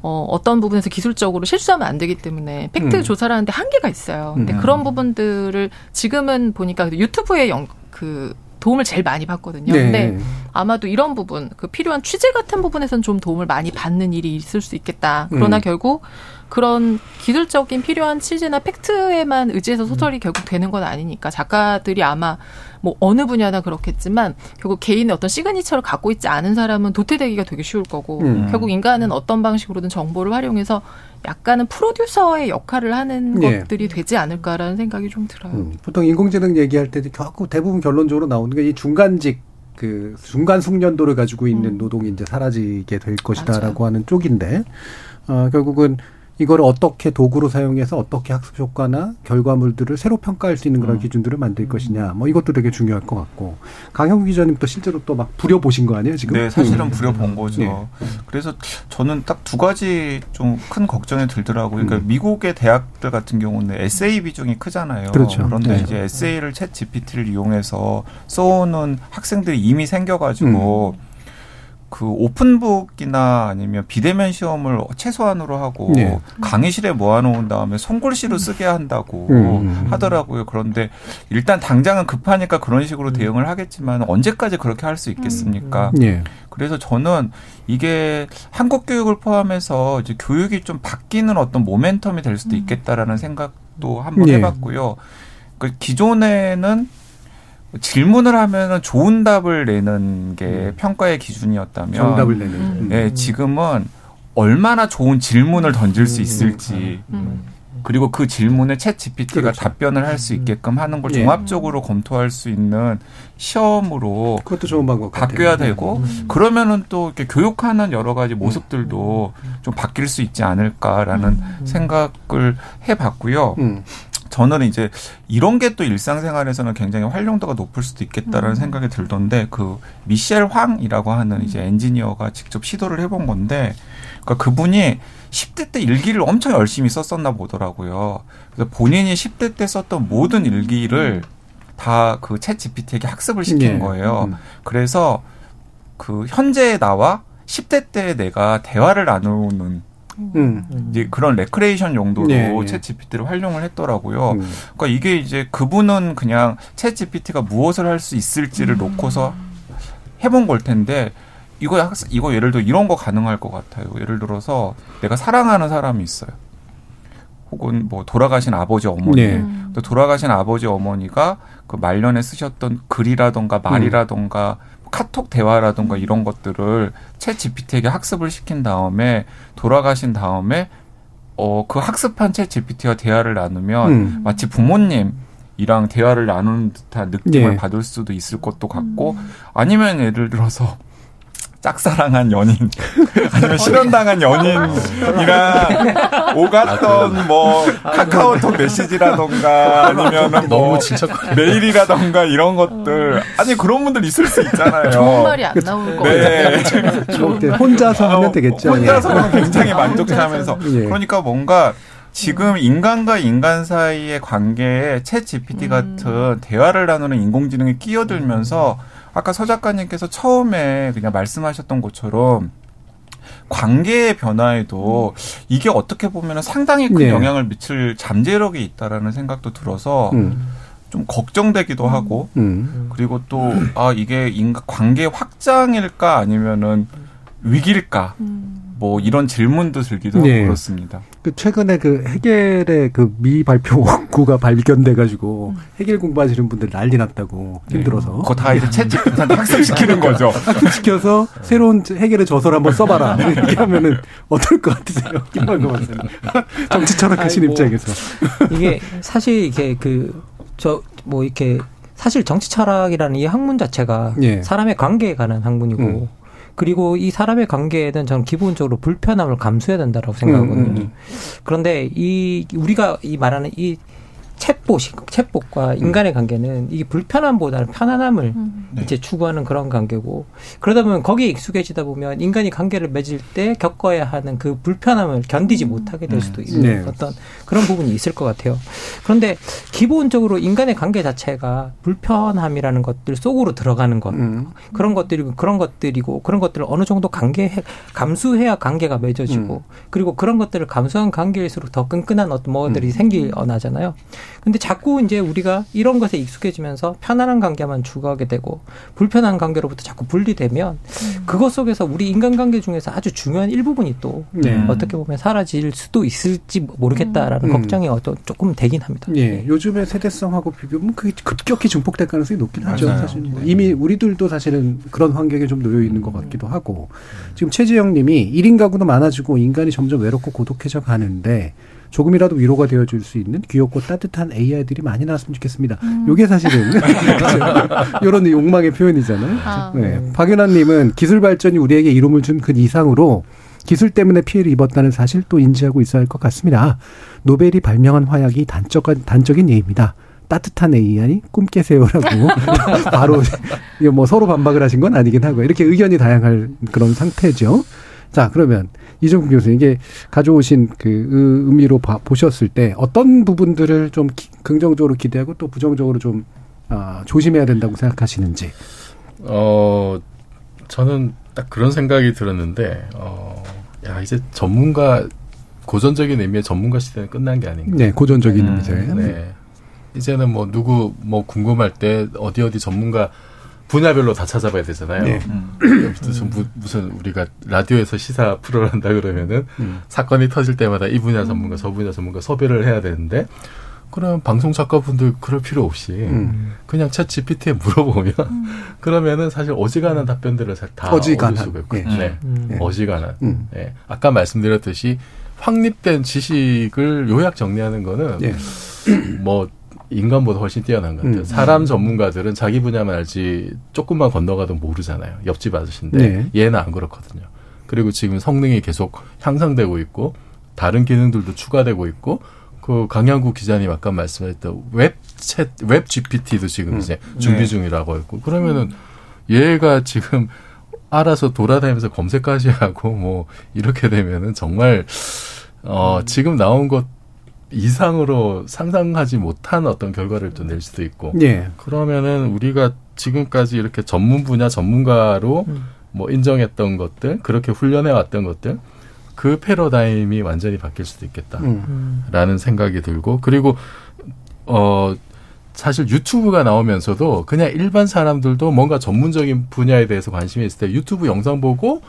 어, 어떤 부분에서 기술적으로 실수하면 안 되기 때문에 팩트 음. 조사를 하는데 한계가 있어요. 근데 음. 그런 부분들을 지금은 보니까 유튜브에 영, 그 도움을 제일 많이 받거든요. 네. 근데 아마도 이런 부분, 그 필요한 취재 같은 부분에서는 좀 도움을 많이 받는 일이 있을 수 있겠다. 그러나 음. 결국 그런 기술적인 필요한 취재나 팩트에만 의지해서 소설이 음. 결국 되는 건 아니니까 작가들이 아마 뭐 어느 분야나 그렇겠지만 결국 개인의 어떤 signature를 갖고 있지 않은 사람은 도태되기가 되게 쉬울 거고 음. 결국 인간은 어떤 방식으로든 정보를 활용해서 약간은 프로듀서의 역할을 하는 네. 것들이 되지 않을까라는 생각이 좀 들어요. 음. 보통 인공지능 얘기할 때 결국 대부분 결론적으로 나오는 게 이 중간직 그 중간 숙련도를 가지고 있는 음. 노동이 이제 사라지게 될 것이다라고 하는 쪽인데 어, 결국은 이걸 어떻게 도구로 사용해서 어떻게 학습 효과나 결과물들을 새로 평가할 수 있는 그런 음. 기준들을 만들 것이냐. 뭐 이것도 되게 중요할 것 같고. 강형구 기자님 또 실제로 또 막 부려 보신 거 아니에요, 지금? 네, 사실은 음. 부려 본 거죠. 네. 그래서 저는 딱 두 가지 좀 큰 걱정이 들더라고요. 그러니까 음. 미국의 대학들 같은 경우는 에세이 비중이 크잖아요. 그렇죠. 그런데 네. 이제 에세이를 챗 GPT를 이용해서 써오는 학생들이 이미 생겨가지고 음. 그 오픈북이나 아니면 비대면 시험을 최소한으로 하고 네. 강의실에 모아놓은 다음에 손글씨로 쓰게 한다고 음. 음. 하더라고요. 그런데 일단 당장은 급하니까 그런 식으로 대응을 하겠지만 언제까지 그렇게 할 수 있겠습니까? 네. 그래서 저는 이게 한국 교육을 포함해서 이제 교육이 좀 바뀌는 어떤 모멘텀이 될 수도 있겠다라는 생각도 한번 네. 해봤고요. 그 기존에는 질문을 하면은 좋은 답을 내는 게 음. 평가의 기준이었다면 정답을 내는. 음. 네, 지금은 얼마나 좋은 질문을 던질 수 음. 있을지 음. 그리고 그 질문에 챗 GPT가 그렇죠. 답변을 할 수 있게끔 하는 걸 예. 종합적으로 검토할 수 있는 시험으로 그것도 좋은 방법 바뀌어야 같아요. 되고 음. 그러면은 또 이렇게 교육하는 여러 가지 모습들도 좀 바뀔 수 있지 않을까라는 생각을 해봤고요. 저는 이제 이런 게 또 일상생활에서는 굉장히 활용도가 높을 수도 있겠다라는 음. 생각이 들던데 그 미셸 황이라고 하는 이제 엔지니어가 직접 시도를 해본 건데 그러니까 그분이 10대 때 일기를 엄청 열심히 썼었나 보더라고요. 그래서 본인이 10대 때 썼던 모든 일기를 다 그 ChatGPT에게 학습을 시킨 네. 거예요. 음. 그래서 그 현재의 나와 10대 때 내가 대화를 나누는 음. 이제 그런 레크레이션 용도로 네, 네. ChatGPT를 활용을 했더라고요. 음. 그러니까 이게 이제 그분은 그냥 ChatGPT가 무엇을 할 수 있을지를 음. 놓고서 해본 걸 텐데 이거 학 이거 예를 들어 이런 거 가능할 것 같아요. 예를 들어서 내가 사랑하는 사람이 있어요. 혹은 뭐 돌아가신 아버지 어머니, 네. 또 돌아가신 아버지 어머니가 그 말년에 쓰셨던 글이라던가 말이라던가 음. 카톡 대화라던가 이런 것들을 채 GPT에게 학습을 시킨 다음에 돌아가신 다음에 어 그 학습한 채 GPT와 대화를 나누면 음. 마치 부모님 이랑 대화를 나누는 듯한 느낌을 네. 받을 수도 있을 것도 같고 음. 아니면 예를 들어서 짝사랑한 연인 아니면 실현당한 연인이랑 오갔던 아, 뭐 카카오톡 메시지라던가 아니면은 뭐 메일이라던가 이런 것들 아니 그런 분들 있을 수 있잖아요. 좋은 말이 안 나올 거 네. 혼자서 하면 되겠죠. 혼자서는 굉장히 만족해하면서 예. 그러니까 뭔가 지금 인간과 인간 사이의 관계에 챗 GPT 음. 같은 대화를 나누는 인공지능이 끼어들면서 음. 아까 서 작가님께서 처음에 그냥 말씀하셨던 것처럼 관계의 변화에도 이게 어떻게 보면 상당히 큰 네. 영향을 미칠 잠재력이 있다라는 생각도 들어서 음. 좀 걱정되기도 하고 음. 그리고 또 아 이게 인간 관계 확장일까 아니면은 위기일까 음. 뭐 이런 질문도 들기도 하고 네. 그렇습니다. 그 최근에 그 해겔의 그 미 발표 원구가 발견돼 가지고 음. 해겔 공부하시는 분들 난리 났다고 네. 힘들어서. 그거 다 이제 채찍한테 학습시키는 거죠. 학습시켜서 새로운 해겔의 저서를 한번 써봐라 이렇게 하면은 어떨 것 같으세요? 김만거 박사님. 정치 철학하신 뭐, 입장에서. 이게 사실 이게 그 저 뭐 이렇게 사실 정치 철학이라는 이 학문 자체가 예. 사람의 관계에 관한 학문이고 음. 그리고 이 사람의 관계에는 저는 기본적으로 불편함을 감수해야 된다라고 생각하거든요. 음, 음, 음. 그런데 이 우리가 이 말하는 이 챗봇이 챗봇과 인간의 관계는 이게 불편함보다는 편안함을 음. 네. 이제 추구하는 그런 관계고 그러다 보면 거기에 익숙해지다 보면 인간이 관계를 맺을 때 겪어야 하는 그 불편함을 견디지 음. 못하게 될 수도 있는 네. 어떤 그런 부분이 있을 것 같아요. 그런데 기본적으로 인간의 관계 자체가 불편함이라는 것들 속으로 들어가는 것 음. 그런 것들이고 그런 것들이고 그런 것들을 어느 정도 관계 감수해야 관계가 맺어지고 음. 그리고 그런 것들을 감수한 관계일수록 더 끈끈한 어떤 뭐들이 음. 생기어나잖아요. 근데 자꾸 이제 우리가 이런 것에 익숙해지면서 편안한 관계만 추구하게 되고 불편한 관계로부터 자꾸 분리되면 음. 그것 속에서 우리 인간관계 중에서 아주 중요한 일부분이 또 네. 어떻게 보면 사라질 수도 있을지 모르겠다라는 음. 걱정이 어떤 조금 되긴 합니다. 예. 네. 요즘의 세대성하고 비교하면 그게 급격히 증폭될 가능성이 높긴 하죠. 사실 뭐 이미 우리들도 사실은 그런 환경에 좀 놓여 있는 것 같기도 하고 지금 최지영 님이 1인 가구도 많아지고 인간이 점점 외롭고 고독해져 가는데 조금이라도 위로가 되어줄 수 있는 귀엽고 따뜻한 AI들이 많이 나왔으면 좋겠습니다. 음. 요게 사실은 이런 욕망의 표현이잖아요. 아. 네. 박윤아님은 기술 발전이 우리에게 이름을 준 그 이상으로 기술 때문에 피해를 입었다는 사실 또 인지하고 있어야 할 것 같습니다. 노벨이 발명한 화약이 단적인, 단적인 예입니다. 따뜻한 AI 꿈 깨세요라고 바로 뭐 서로 반박을 하신 건 아니긴 하고 이렇게 의견이 다양할 그런 상태죠. 자 그러면 이종국 교수 이게 가져오신 그 의미로 봐, 보셨을 때 어떤 부분들을 좀 기, 긍정적으로 기대하고 또 부정적으로 좀 아, 조심해야 된다고 생각하시는지. 어 저는 딱 그런 생각이 들었는데 어, 야 이제 전문가 고전적인 의미의 전문가 시대는 끝난 게 아닌가. 네, 고전적인 음, 의미죠. 네. 이제는 뭐 누구 뭐 궁금할 때 어디 어디 전문가 분야별로 다 찾아봐야 되잖아요. 네. 음. 무슨 무슨 우리가 라디오에서 시사 프로를 한다 그러면은 음. 사건이 터질 때마다 이 분야 전문가, 저 분야 전문가 섭외를 해야 되는데 그럼 방송 작가분들 그럴 필요 없이 음. 그냥 챗 GPT에 물어보면 음. 그러면은 사실 어지간한 답변들을 다 어지간한 수가 있고, 네. 네. 네. 어지간한. 음. 네. 아까 말씀드렸듯이 확립된 지식을 요약 정리하는 거는 네. 뭐 인간보다 훨씬 뛰어난 것 같아요. 음. 사람 전문가들은 자기 분야만 알지 조금만 건너가도 모르잖아요. 옆집 아저씨인데 네. 얘는 안 그렇거든요. 그리고 지금 성능이 계속 향상되고 있고 다른 기능들도 추가되고 있고 그 강양구 기자님 아까 말씀하셨던 웹챗 웹 GPT도 지금 음. 이제 준비 네. 중이라고 했고 그러면은 얘가 지금 알아서 돌아다니면서 검색까지 하고 뭐 이렇게 되면은 정말 어 음. 지금 나온 것 이상으로 상상하지 못한 어떤 결과를 또 낼 수도 있고 예. 그러면은 우리가 지금까지 이렇게 전문 분야 전문가로 음. 뭐 인정했던 것들 그렇게 훈련해 왔던 것들 그 패러다임이 완전히 바뀔 수도 있겠다라는 음. 생각이 들고 그리고 어 사실 유튜브가 나오면서도 그냥 일반 사람들도 뭔가 전문적인 분야에 대해서 관심이 있을 때 유튜브 영상 보고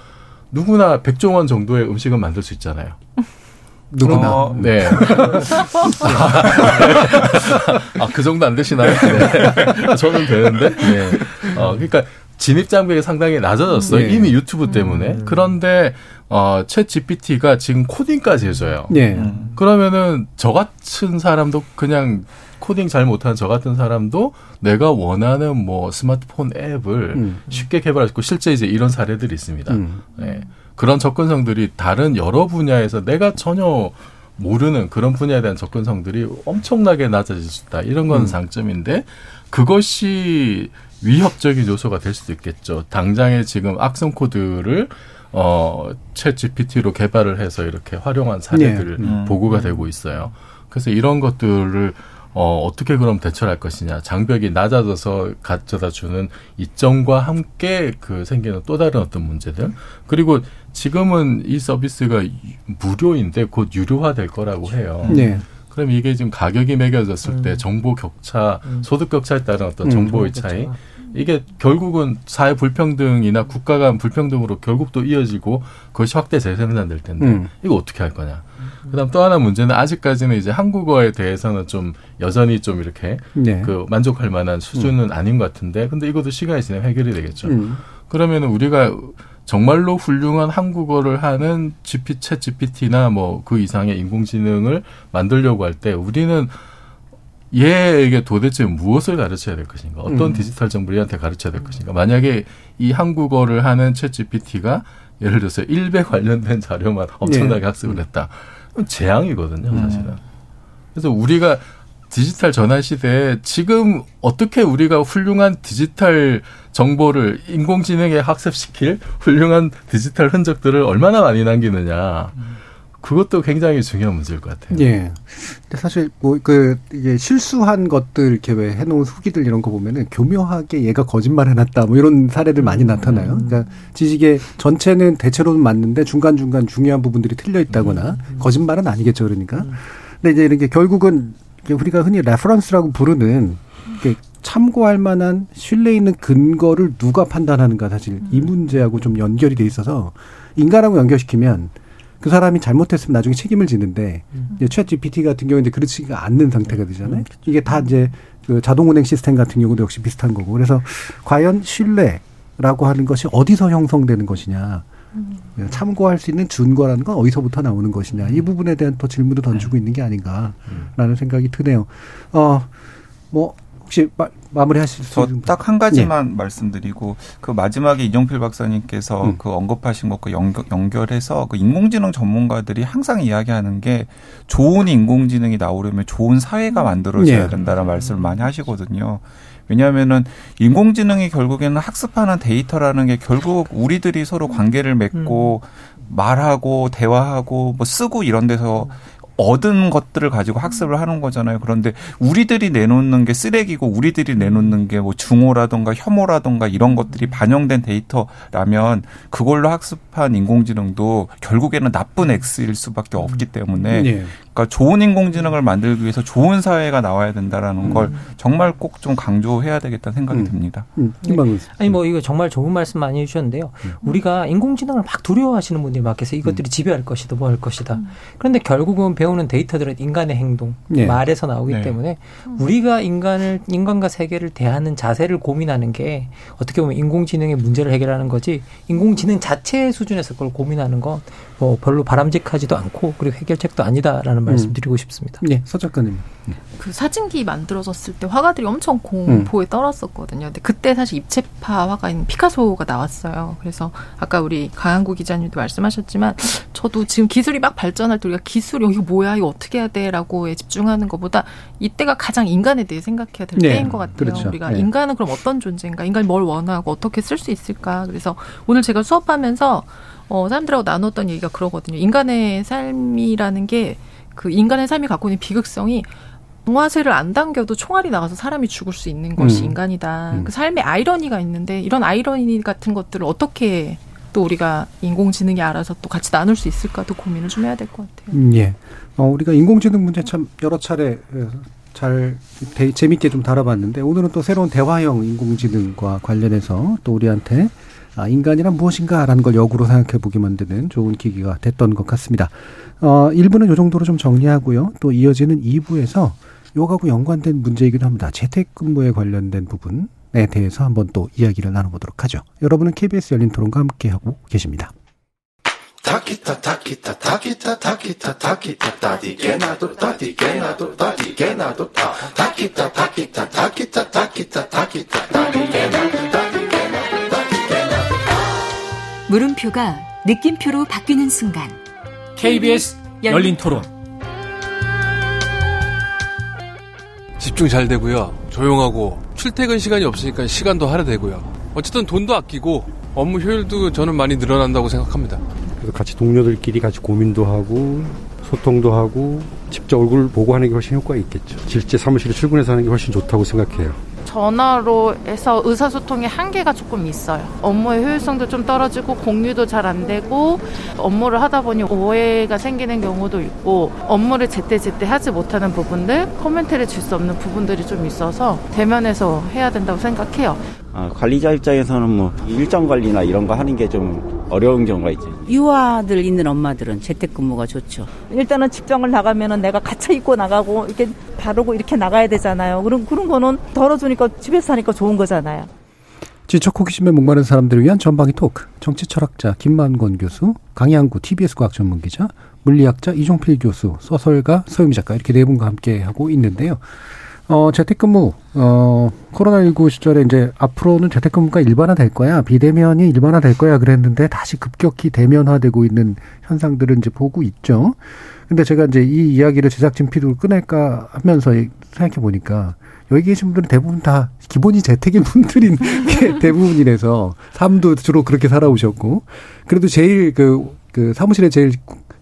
누구나 백종원 정도의 음식은 만들 수 있잖아요. 누구나. 어, 네. 아, 그 정도 안 되시나요? 네. 저는 되는데. 네. 어, 그러니까 진입 장벽이 상당히 낮아졌어요. 네. 이미 유튜브 때문에. 음. 그런데 어, 챗 GPT가 지금 코딩까지 해줘요. 네. 그러면은 저 같은 사람도 그냥 코딩 잘 못하는 저 같은 사람도 내가 원하는 뭐 스마트폰 앱을 음. 쉽게 개발할 수 있고 실제 이제 이런 사례들이 있습니다. 음. 네. 그런 접근성들이 다른 여러 분야에서 내가 전혀 모르는 그런 분야에 대한 접근성들이 엄청나게 낮아질 수 있다. 이런 건 음. 장점인데 그것이 위협적인 요소가 될 수도 있겠죠. 당장에 지금 악성 코드를 어, 챗 GPT로 개발을 해서 이렇게 활용한 사례들 네. 음. 보고가 되고 있어요. 그래서 이런 것들을 어, 어떻게 그럼 대처할 것이냐. 장벽이 낮아져서 가져다 주는 이점과 함께 그 생기는 또 다른 어떤 문제들. 그리고 지금은 이 서비스가 무료인데 곧 유료화 될 거라고 해요. 네. 그럼 이게 지금 가격이 매겨졌을 음. 때 정보 격차, 음. 소득 격차에 따른 어떤 음, 정보의 차이, 그렇죠. 이게 결국은 사회 불평등이나 국가 간 불평등으로 결국 또 이어지고 그것이 확대 재생산될 텐데 음. 이거 어떻게 할 거냐. 그다음 또 하나 문제는 아직까지는 이제 한국어에 대해서는 좀 여전히 좀 이렇게 네. 그 만족할 만한 수준은 음. 아닌 것 같은데 근데 이것도 시간이 지나면 해결이 되겠죠. 음. 그러면은 우리가 정말로 훌륭한 한국어를 하는 GP, 챗 GPT나 뭐 그 이상의 인공지능을 만들려고 할 때 우리는 얘에게 도대체 무엇을 가르쳐야 될 것인가? 어떤 음. 디지털 정보를 얘한테 가르쳐야 될 것인가? 만약에 이 한국어를 하는 챗 GPT가 예를 들어서 일배 관련된 자료만 엄청나게 네. 학습을 했다. 재앙이거든요, 음. 사실은. 그래서 우리가 디지털 전환 시대에 지금 어떻게 우리가 훌륭한 디지털 정보를 인공지능에 학습시킬 훌륭한 디지털 흔적들을 얼마나 많이 남기느냐. 그것도 굉장히 중요한 문제일 것 같아요. 예. 근데 사실 뭐 그 이게 실수한 것들 이렇게 왜 해놓은 후기들 이런 거 보면은 교묘하게 얘가 거짓말 해놨다 뭐 이런 사례들 많이 나타나요. 음. 그러니까 지식의 전체는 대체로는 맞는데 중간 중간 중요한 부분들이 틀려 있다거나 음. 거짓말은 아니겠죠, 그러니까. 음. 근데 이제 이렇게 결국은 우리가 흔히 reference라고 부르는 참고할 만한 신뢰 있는 근거를 누가 판단하는가 사실 이 문제하고 좀 연결이 돼 있어서 인간하고 연결시키면 그 사람이 잘못했으면 나중에 책임을 지는데 음. 이제 챗 GPT 같은 경우는 이제 그렇지가 않는 상태가 되잖아요. 음, 그렇죠. 이게 다 이제 그 자동 운행 시스템 같은 경우도 역시 비슷한 거고. 그래서 과연 신뢰라고 하는 것이 어디서 형성되는 것이냐. 음. 참고할 수 있는 준거라는 건 어디서부터 나오는 것이냐. 이 부분에 대한 더 질문도 던지고 네. 있는 게 아닌가라는 음. 생각이 드네요. 어, 뭐 혹시 마, 마무리하실 수 있는 딱한 가지만 네. 말씀드리고 그 마지막에 이종필 박사님께서 음. 그 언급하신 것과 연결, 연결 해서 그 인공지능 전문가들이 항상 이야기하는 게 좋은 인공지능이 나오려면 좋은 사회가 만들어져야 네. 된다는 말씀을 많이 하시거든요. 왜냐하면은 인공지능이 결국에는 학습하는 데이터라는 게 결국 우리들이 서로 관계를 맺고 음. 말하고 대화하고 뭐 쓰고 이런 데서 얻은 것들을 가지고 학습을 하는 거잖아요. 그런데 우리들이 내놓는 게 쓰레기고 우리들이 내놓는 게 뭐 중호라던가 혐오라던가 이런 것들이 반영된 데이터라면 그걸로 학습한 인공지능도 결국에는 나쁜 X일 수밖에 없기 때문에 네. 그러니까 좋은 인공지능을 만들기 위해서 좋은 사회가 나와야 된다라는 음. 걸 정말 꼭 좀 강조해야 되겠다는 생각이 음. 듭니다. 음. 네. 아니 뭐 이거 정말 좋은 말씀 많이 해주셨는데요. 음. 우리가 인공지능을 막 두려워하시는 분들이 많겠어 이것들이 음. 지배할 것이다, 뭐 할 것이다. 음. 그런데 결국은 배우 는 데이터들은 인간의 행동, 네. 말에서 나오기 네. 때문에 우리가 인간을 인간과 세계를 대하는 자세를 고민하는 게 어떻게 보면 인공지능의 문제를 해결하는 거지 인공지능 자체 수준에서 그걸 고민하는 건 뭐 별로 바람직하지도 않고 그리고 해결책도 아니다라는 말씀드리고 싶습니다. 네, 서 작가님. 네. 그 사진기 만들어졌을 때 화가들이 엄청 공포에 음. 떨었었거든요. 근데 그때 사실 입체파 화가인 피카소가 나왔어요. 그래서 아까 우리 강한구 기자님도 말씀하셨지만 저도 지금 기술이 막 발전할 때 우리가 기술이 이거 뭐야 이거 어떻게 해야 돼라고에 집중하는 것보다 이때가 가장 인간에 대해 생각해야 될 네. 때인 것 같아요. 그렇죠. 우리가 네. 인간은 그럼 어떤 존재인가? 인간이 뭘 원하고 어떻게 쓸 수 있을까? 그래서 오늘 제가 수업하면서 어, 사람들하고 나눴던 얘기가 그러거든요. 인간의 삶이라는 게 그 인간의 삶이 갖고 있는 비극성이 동화쇠를 안 당겨도 총알이 나가서 사람이 죽을 수 있는 것이 음. 인간이다. 음. 그 삶의 아이러니가 있는데 이런 아이러니 같은 것들을 어떻게 또 우리가 인공지능이 알아서 또 같이 나눌 수 있을까도 고민을 좀 해야 될 것 같아요. 음, 예. 어, 우리가 인공지능 문제 참 여러 차례 어, 잘 대, 재밌게 좀 다뤄봤는데 오늘은 또 새로운 대화형 인공지능과 관련해서 또 우리한테 아, 인간이란 무엇인가라는 걸 역으로 생각해 보게 만드는 좋은 기기가 됐던 것 같습니다. 어, 1부는 이 정도로 좀 정리하고요. 또 이어지는 2부에서 요하고 연관된 문제이기도 합니다. 재택근무에 관련된 부분에 대해서 한번 또 이야기를 나눠보도록 하죠. 여러분은 KBS 열린 토론과 함께하고 계십니다. 타키타 타키타 타키타 타키타 타키타 타디게나도 타디게나도 타디게나도 타 타키타 타키타 타키타 타키타 타키타 타디게나도 타디게나도 타디게나도 물음표가 느낌표로 바뀌는 순간 KBS 열린 토론 집중 잘 되고요. 조용하고 출퇴근 시간이 없으니까 시간도 할애되고요. 어쨌든 돈도 아끼고 업무 효율도 저는 많이 늘어난다고 생각합니다. 그래서 같이 동료들끼리 같이 고민도 하고 소통도 하고 직접 얼굴 보고 하는 게 훨씬 효과가 있겠죠. 실제 사무실에 출근해서 하는 게 훨씬 좋다고 생각해요. 전화로 해서 의사소통의 한계가 조금 있어요. 업무의 효율성도 좀 떨어지고 공유도 잘 안 되고 업무를 하다 보니 오해가 생기는 경우도 있고 업무를 제때제때 하지 못하는 부분들 코멘트를 줄 수 없는 부분들이 좀 있어서 대면에서 해야 된다고 생각해요. 아, 관리자 입장에서는 뭐 일정 관리나 이런 거 하는 게 좀 어려운 경우가 있죠. 유아들 있는 엄마들은 재택근무가 좋죠. 일단은 직장을 나가면은 내가 갇혀 입고 나가고 이렇게 바르고 이렇게 나가야 되잖아요. 그런 그런 거는 덜어주니까 집에서 하니까 좋은 거잖아요. 지적 호기심에 목마른 사람들을 위한 전방위 토크. 정치 철학자 김만권 교수, 강양구 TBS 과학 전문 기자, 물리학자 이종필 교수, 소설가 서유미 작가 이렇게 네 분과 함께 하고 있는데요. 어, 재택근무, 어, 코로나19 시절에 이제 앞으로는 재택근무가 일반화 될 거야, 비대면이 일반화 될 거야 그랬는데 다시 급격히 대면화되고 있는 현상들은 이제 보고 있죠. 근데 제가 이제 이 이야기를 제작진 피드로 꺼낼까 하면서 생각해 보니까 여기 계신 분들은 대부분 다 기본이 재택인 분들인 게 대부분이라서 삶도 주로 그렇게 살아오셨고 그래도 제일 그, 그 사무실에 제일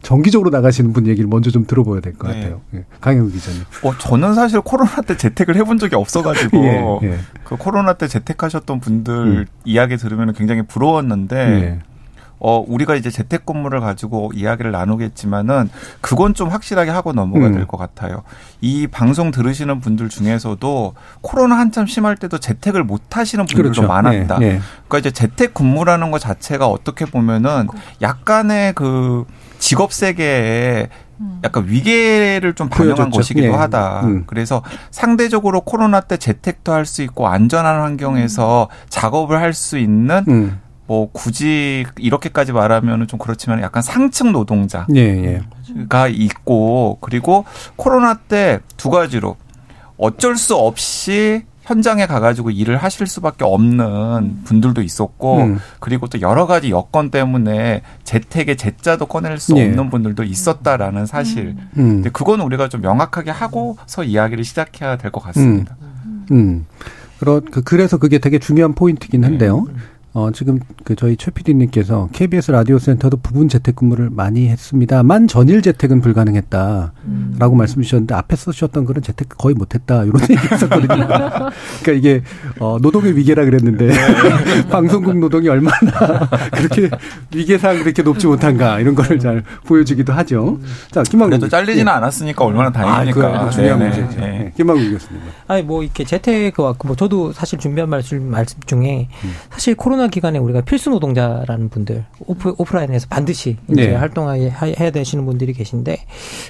정기적으로 나가시는 분 얘기를 먼저 좀 들어봐야 될것 네. 같아요. 네. 강영 기자님. 어, 저는 사실 코로나 때 재택을 해본 적이 없어가지고 예, 예. 그 코로나 때 재택하셨던 분들 음. 이야기 들으면 굉장히 부러웠는데 예. 어, 우리가 이제 재택근무를 가지고 이야기를 나누겠지만은 그건 좀 확실하게 하고 넘어가야 음. 될것 같아요. 이 방송 들으시는 분들 중에서도 코로나 한참 심할 때도 재택을 못 하시는 분들도 그렇죠. 많았다. 네, 네. 그러니까 이제 재택 근무라는 것 자체가 어떻게 보면은 약간의 그 직업 세계에 음. 약간 위계를 좀 반영한 것이기도 예. 하다. 음. 그래서 상대적으로 코로나 때 재택도 할 수 있고 안전한 환경에서 음. 작업을 할 수 있는 음. 뭐 굳이 이렇게까지 말하면은 좀 그렇지만 약간 상층 노동자가 예, 예. 있고 그리고 코로나 때 두 가지로 어쩔 수 없이 현장에 가가지고 일을 하실 수밖에 없는 분들도 있었고 음. 그리고 또 여러 가지 여건 때문에 재택의 재자도 꺼낼 수 예. 없는 분들도 있었다라는 사실. 음. 음. 근데 그건 우리가 좀 명확하게 하고서 이야기를 시작해야 될 것 같습니다. 음. 음. 그러, 그, 그래서 그게 되게 중요한 포인트긴 한데요. 네. 어, 지금 그 저희 최 PD님께서 KBS 라디오 센터도 부분 재택근무를 많이 했습니다만 전일 재택은 불가능했다라고 음. 말씀 주셨는데 앞에 쓰셨던 글은 재택 거의 못했다 이런 얘기 했었거든요. 그러니까 이게 어, 노동의 위계라 그랬는데 네. 방송국 노동이 얼마나 그렇게 위계상 그렇게 높지 못한가 이런 거를 잘 보여주기도 하죠. 자 김만국 그래도 잘리지는 네. 않았으니까 얼마나. 아, 그 중요한 네, 문제죠. 네. 네. 김만국 교수님. 아니 뭐 이렇게 재택 뭐 저도 사실 준비한 말씀 말씀 중에 음. 사실 코로나 코로나 기간에 우리가 필수 노동자라는 분들 오프, 오프라인에서 반드시 이제 네. 활동해야 되시는 분들이 계신데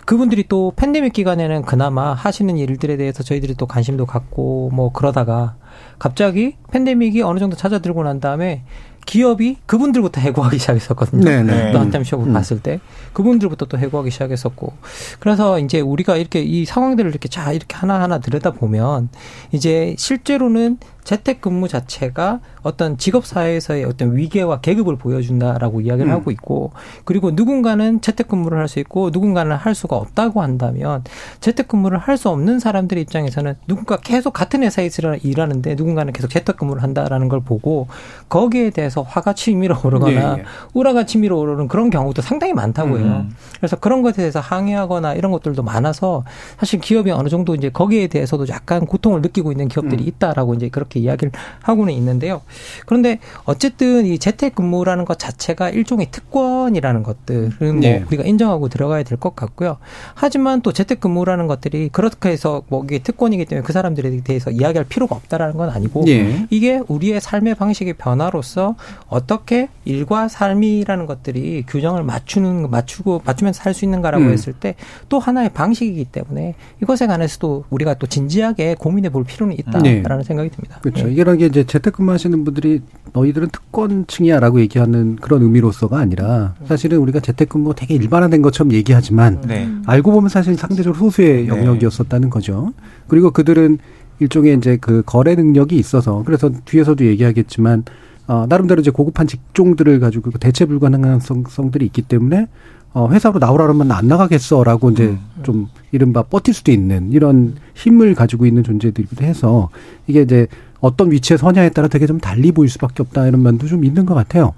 그분들이 또 팬데믹 기간에는 그나마 하시는 일들에 대해서 저희들이 또 관심도 갖고 뭐 그러다가 갑자기 팬데믹이 어느 정도 찾아들고 난 다음에 기업이 그분들부터 해고하기 시작했었거든요. 네네. 한참 쉬고 음. 봤을 때 그분들부터 또 해고하기 시작했었고 그래서 이제 우리가 이렇게 이 상황들을 이렇게 자 이렇게 하나 하나 들여다 보면 이제 실제로는 재택근무 자체가 어떤 직업 사회에서의 어떤 위계와 계급을 보여준다라고 이야기를 음. 하고 있고 그리고 누군가는 재택근무를 할 수 있고 누군가는 할 수가 없다고 한다면 재택근무를 할 수 없는 사람들 입장에서는 누군가 계속 같은 회사에서 일하는데 누군가는 계속 재택근무를 한다라는 걸 보고 거기에 대해서 화가 치밀어 오르거나 네. 우라가 치밀어 오르는 그런 경우도 상당히 많다고 해요. 음. 그래서 그런 것에 대해서 항의하거나 이런 것들도 많아서 사실 기업이 어느 정도 이제 거기에 대해서도 약간 고통을 느끼고 있는 기업들이 음. 있다라고 이제 그렇게 이야기를 하고는 있는데요. 그런데 어쨌든 이 재택근무라는 것 자체가 일종의 특권이라는 것들은 뭐 네. 우리가 인정하고 들어가야 될 것 같고요. 하지만 또 재택근무라는 것들이 그렇게 해서 뭐 이게 특권이기 때문에 그 사람들에 대해서 이야기할 필요가 없다라는 건 아니고 네. 이게 우리의 삶의 방식의 변화로서 어떻게 일과 삶이라는 것들이 규정을 맞추는 맞추고 맞추면서 살 수 있는가라고 음. 했을 때 또 하나의 방식이기 때문에 이것에 관해서도 우리가 또 진지하게 고민해 볼 필요는 있다라는 네. 생각이 듭니다. 그렇죠. 네. 이런 게 이제 재택근무 하시는 분들이 너희들은 특권층이야라고 얘기하는 그런 의미로서가 아니라 사실은 우리가 재택근무 되게 일반화된 것처럼 얘기하지만 네. 알고 보면 사실 상대적으로 소수의 네. 영역이었었다는 거죠. 그리고 그들은 일종의 이제 그 거래 능력이 있어서 그래서 뒤에서도 얘기하겠지만 어, 나름대로 이제 고급한 직종들을 가지고 그 대체 불가능한 성들이 있기 때문에 어, 회사로 나오라 그러면 안 나가겠어라고 이제 음. 좀 이른바 버틸 수도 있는 이런 힘을 가지고 있는 존재들이기도 해서 이게 이제 어떤 위치에 서냐에 따라 되게 좀 달리 보일 수밖에 없다 이런 면도 좀 있는 것 같아요.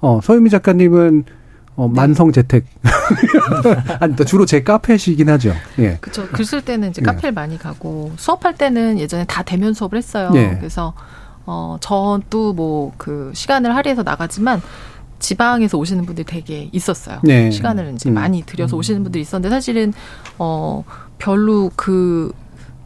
어, 서유미 작가님은 어, 네. 만성 재택. 아니, 주로 제 카페시긴 하죠. 예. 그쵸. 글쓸 때는 이제 예. 카페를 예. 많이 가고, 수업할 때는 예전에 다 대면 수업을 했어요. 예. 그래서, 어, 저도 뭐, 그, 시간을 할애해서 나가지만, 지방에서 오시는 분들이 되게 있었어요. 네. 시간을 이제 음. 많이 들여서 오시는 분들이 있었는데, 사실은, 어, 별로 그,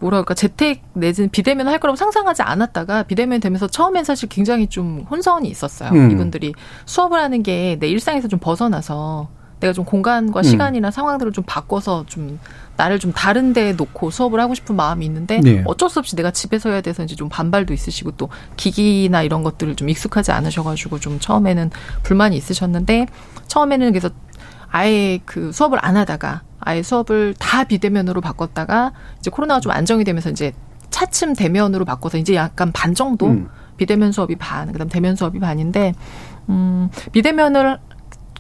뭐랄까 재택 내지는 비대면 할 거라고 상상하지 않았다가 비대면 되면서 처음엔 사실 굉장히 좀 혼선이 있었어요. 음. 이분들이 수업을 하는 게 내 일상에서 좀 벗어나서 내가 좀 공간과 음. 시간이나 음. 상황들을 좀 바꿔서 좀 나를 좀 다른 데에 놓고 수업을 하고 싶은 마음이 있는데 네. 어쩔 수 없이 내가 집에서 해야 돼서 이제 좀 반발도 있으시고 또 기기나 이런 것들을 좀 익숙하지 않으셔가지고 좀 처음에는 불만이 있으셨는데 처음에는 그래서 아예 그 수업을 안 하다가 아예 수업을 다 비대면으로 바꿨다가 이제 코로나가 좀 안정이 되면서 이제 차츰 대면으로 바꿔서 이제 약간 반 정도 음. 비대면 수업이 반, 그다음 대면 수업이 반인데 음 비대면을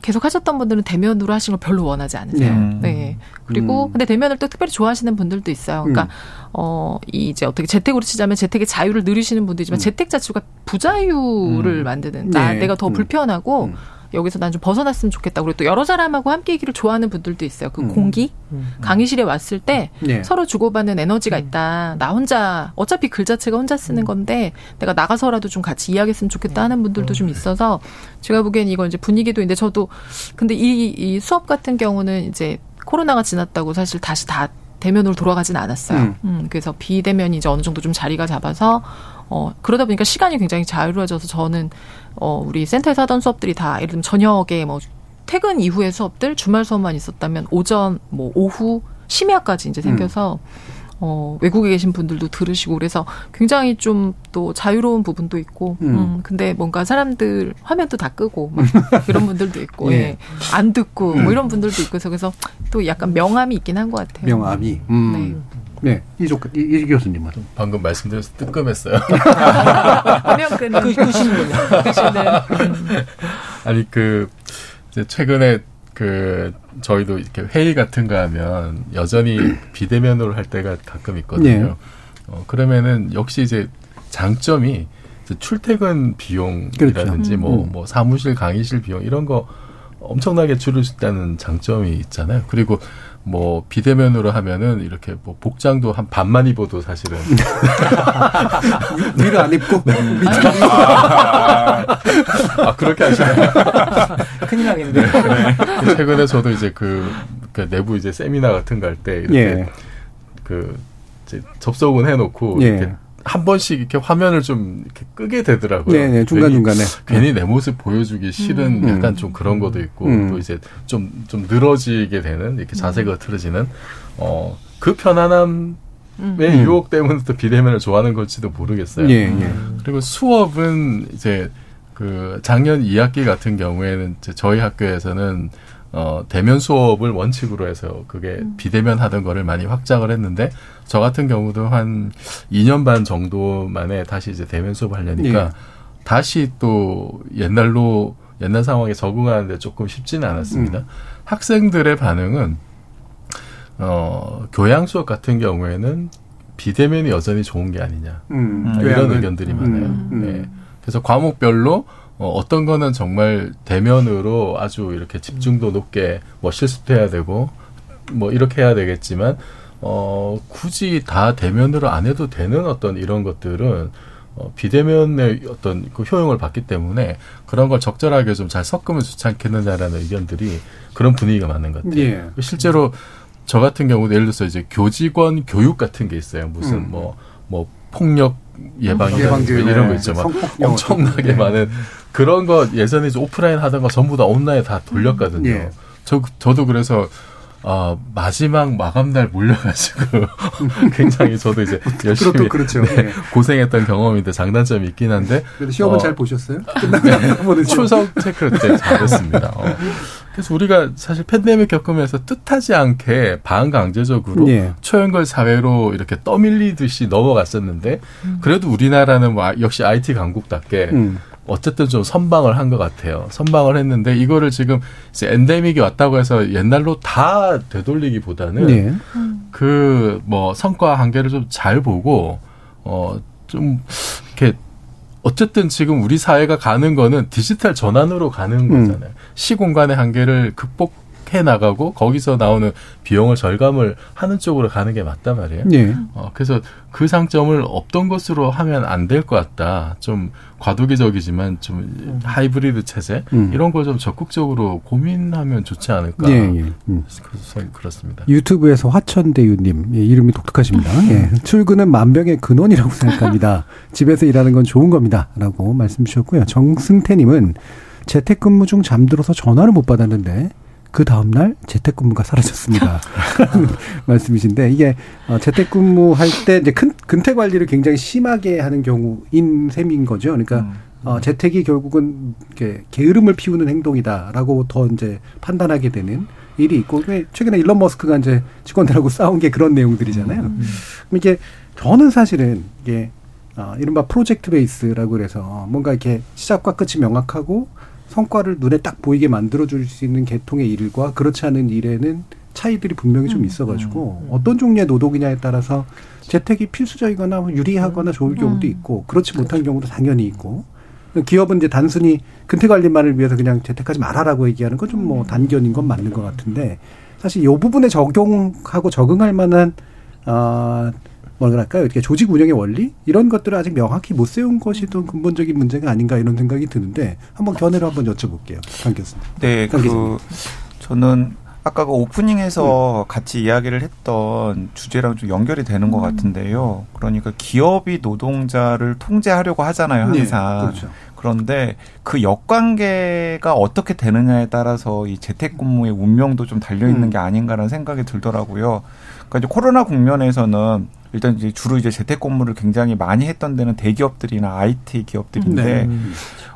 계속 하셨던 분들은 대면으로 하시는 걸 별로 원하지 않으세요. 네. 네. 그리고 음. 근데 대면을 또 특별히 좋아하시는 분들도 있어요. 그러니까 음. 어 이제 어떻게 재택으로 치자면 재택의 자유를 누리시는 분들이지만 음. 재택 자체가 부자유를 음. 만드는 나 네. 내가 더 음. 불편하고 음. 여기서 난 좀 벗어났으면 좋겠다. 그리고 또 여러 사람하고 함께 있기를 좋아하는 분들도 있어요. 그 음. 공기 음. 강의실에 왔을 때 네. 서로 주고받는 에너지가 음. 있다. 나 혼자 어차피 글 자체가 혼자 쓰는 음. 건데 내가 나가서라도 좀 같이 이야기했으면 좋겠다 하는 분들도 좀 있어서 제가 보기엔 이건 이제 분위기도 있는데 저도 근데 이, 이 수업 같은 경우는 이제 코로나가 지났다고 사실 다시 다 대면으로 돌아가진 않았어요. 음. 음. 그래서 비대면이 이제 어느 정도 좀 자리가 잡아서 어 그러다 보니까 시간이 굉장히 자유로워져서 저는 어, 우리 센터에서 하던 수업들이 다 예를 들면 저녁에 뭐 퇴근 이후의 수업들 주말 수업만 있었다면 오전 뭐 오후 심야까지 이제 생겨서 음. 어, 외국에 계신 분들도 들으시고 그래서 굉장히 좀 또 자유로운 부분도 있고, 음. 음. 근데 뭔가 사람들 화면도 다 끄고 막 이런 분들도 있고, 예. 예. 안 듣고 뭐 음. 이런 분들도 있고 해서 그래서 또 약간 명암이 있긴 한 것 같아요. 명암이. 음. 네. 네, 이조 이, 이 교수님은 방금 말씀드려서 뜨끔했어요. 화면 끄는 그, 끄시는군요. 아니 그 이제 최근에 그 저희도 이렇게 회의 같은 거 하면 여전히 비대면으로 할 때가 가끔 있거든요. 네. 어, 그러면은 역시 이제 장점이 이제 출퇴근 비용이라든지 그렇죠. 뭐, 음. 뭐 사무실 강의실 비용 이런 거 엄청나게 줄일 수 있다는 장점이 있잖아요. 그리고 뭐 비대면으로 하면은 이렇게 뭐 복장도 한 반만 입어도 사실은 위를 안 입고 네. 아, 아, 그렇게 하시나요? 큰일 나겠는데. 네. 최근에 저도 이제 그, 그 내부 이제 세미나 같은 거 할 때 이렇게 예. 그 이제 접속은 해놓고 예. 이렇게 한 번씩 이렇게 화면을 좀 이렇게 끄게 되더라고요. 네, 네 중간 중간에 괜히 내 모습 보여주기 싫은 음. 약간 좀 그런 것도 있고 음. 또 이제 좀 좀 늘어지게 되는 이렇게 자세가 음. 틀어지는 어 그 편안함 의 음. 유혹 때문에 또 비대면을 좋아하는 걸지도 모르겠어요. 예, 예. 그리고 수업은 이제 그 작년 2학기 같은 경우에는 이제 저희 학교에서는 어, 대면 수업을 원칙으로 해서 그게 음. 비대면 하던 거를 많이 확장을 했는데 저 같은 경우도 한 2년 반 정도 만에 다시 이제 대면 수업 하려니까 네. 다시 또 옛날로 옛날 상황에 적응하는데 조금 쉽지는 않았습니다. 음. 학생들의 반응은 어, 교양 수업 같은 경우에는 비대면이 여전히 좋은 게 아니냐. 음, 이런 의견들이 많아요. 음, 음. 네. 그래서 과목별로 어, 어떤 거는 정말 대면으로 아주 이렇게 집중도 높게 뭐 실습도 해야 되고 뭐 이렇게 해야 되겠지만 어, 굳이 다 대면으로 안 해도 되는 어떤 이런 것들은 어, 비대면의 어떤 그 효용을 받기 때문에 그런 걸 적절하게 좀 잘 섞으면 좋지 않겠느냐라는 의견들이 그런 분위기가 많은 것 같아요. 예. 실제로 저 같은 경우도 예를 들어서 이제 교직원 교육 같은 게 있어요. 무슨 음. 뭐 폭력 예방 예방 이런 거 있죠. 막 엄청나게 네. 많은 그런 거 예전에 오프라인 하던 거 전부 다 온라인 다 돌렸거든요. 예. 저 저도 그래서 아 마지막 마감 날 몰려가지고 굉장히 저도 이제 열심히 그렇죠. 네, 네. 고생했던 경험인데 장단점이 있긴 한데 그래도 시험은 어, 잘 보셨어요? 네, 출석 체크 때 잘했습니다. 어. 그래서 우리가 사실 팬데믹 겪으면서 뜻하지 않게 반강제적으로 예. 초연결 사회로 이렇게 떠밀리듯이 넘어갔었는데 음. 그래도 우리나라는 뭐 역시 IT 강국답게 음. 어쨌든 좀 선방을 한 것 같아요. 선방을 했는데 이거를 지금 이제 엔데믹이 왔다고 해서 옛날로 다 되돌리기보다는 네. 그뭐 성과 한계를 좀 잘 보고 어좀 이렇게 어쨌든 지금 우리 사회가 가는 거는 디지털 전환으로 가는 음. 거잖아요. 음. 시공간의 한계를 극복 해 나가고 거기서 나오는 비용을 절감을 하는 쪽으로 가는 게 맞단 말이에요. 네. 어, 그래서 그 상점을 없던 것으로 하면 안 될 것 같다. 좀 과도기적이지만 좀 음. 하이브리드 체제 음. 이런 걸 좀 적극적으로 고민하면 좋지 않을까. 네, 예. 음. 그렇습니다. 유튜브에서 화천대유님 예, 이름이 독특하십니다. 예. 출근은 만병의 근원이라고 생각합니다. 집에서 일하는 건 좋은 겁니다.라고 말씀 주셨고요. 정승태님은 재택근무 중 잠들어서 전화를 못 받았는데 그 다음날 재택근무가 사라졌습니다. 말씀이신데 이게 어, 재택근무할 때 이제 큰 근태 관리를 굉장히 심하게 하는 경우인 셈인 거죠. 그러니까 음. 어, 재택이 결국은 이렇게 게으름을 피우는 행동이다라고 더 이제 판단하게 되는 일이 있고 최근에 일론 머스크가 이제 직원들하고 싸운 게 그런 내용들이잖아요. 음. 그럼 이게 저는 사실은 이게 어, 이른바 프로젝트 베이스라고 그래서 뭔가 이렇게 시작과 끝이 명확하고 성과를 눈에 딱 보이게 만들어줄 수 있는 계통의 일과 그렇지 않은 일에는 차이들이 분명히 좀 음. 있어가지고 음. 어떤 종류의 노동이냐에 따라서 재택이 필수적이거나 유리하거나 좋을 음. 경우도 있고 그렇지 못한 그렇죠. 경우도 당연히 있고 기업은 이제 단순히 근태 관리만을 위해서 그냥 재택하지 말아라고 얘기하는 건 좀 뭐 단견인 건 맞는 것 같은데 사실 이 부분에 적용하고 적응할 만한 어, 뭐랄까요? 이렇게 조직 운영의 원리 이런 것들을 아직 명확히 못 세운 것이 더 근본적인 문제가 아닌가 이런 생각이 드는데 한번 견해를 한번 여쭤볼게요, 강 교수님. 네, 그 저는 아까 그 오프닝에서 음. 같이 이야기를 했던 주제랑 좀 연결이 되는 것 음. 같은데요. 그러니까 기업이 노동자를 통제하려고 하잖아요, 네, 항상. 네, 그렇죠. 그런데 그 역관계가 어떻게 되느냐에 따라서 이 재택근무의 운명도 좀 달려 있는 음. 게 아닌가라는 생각이 들더라고요. 그러니까 이제 코로나 국면에서는 일단 이제 주로 이제 재택 근무를 굉장히 많이 했던 데는 대기업들이나 IT 기업들인데 네.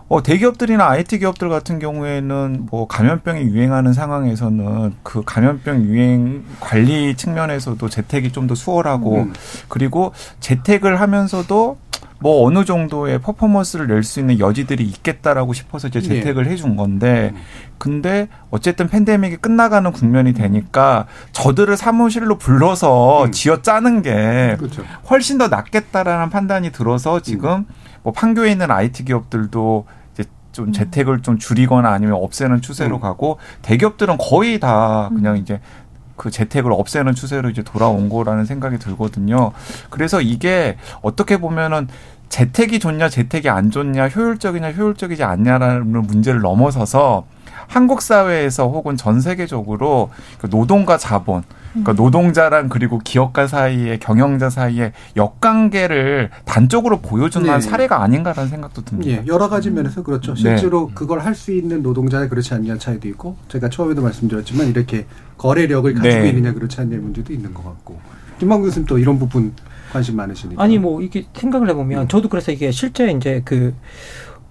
어, 대기업들이나 IT 기업들 같은 경우에는 뭐 감염병이 유행하는 상황에서는 그 감염병 유행 관리 측면에서도 재택이 좀 더 수월하고 음. 그리고 재택을 하면서도 뭐 어느 정도의 퍼포먼스를 낼 수 있는 여지들이 있겠다라고 싶어서 이제 재택을 네. 해준 건데 음. 근데 어쨌든 팬데믹이 끝나가는 국면이 되니까 저들을 사무실로 불러서 음. 쥐어 짜는 게 그렇죠. 훨씬 더 낫겠다라는 판단이 들어서 지금 음. 뭐 판교에 있는 IT 기업들도 이제 좀 음. 재택을 좀 줄이거나 아니면 없애는 추세로 음. 가고 대기업들은 거의 다 그냥 이제 그 재택을 없애는 추세로 이제 돌아온 거라는 생각이 들거든요. 그래서 이게 어떻게 보면은 재택이 좋냐, 재택이 안 좋냐, 효율적이냐, 효율적이지 않냐라는 문제를 넘어서서 한국 사회에서 혹은 전 세계적으로 그 노동과 자본, 그러니까 음. 노동자랑 그리고 기업가 사이의 경영자 사이의 역관계를 단적으로 보여주는 네. 사례가 아닌가라는 생각도 듭니다. 네. 여러 가지 면에서 그렇죠. 네. 실제로 네. 그걸 할 수 있는 노동자에 그렇지 않냐 차이도 있고, 제가 처음에도 말씀드렸지만 이렇게 거래력을 가지고 네. 있느냐 그렇지 않냐 문제도 있는 것 같고. 김만 교수님 또 이런 부분 관심 많으시니까. 아니 뭐 이게 생각을 해보면 저도 그래서 이게 실제 이제 그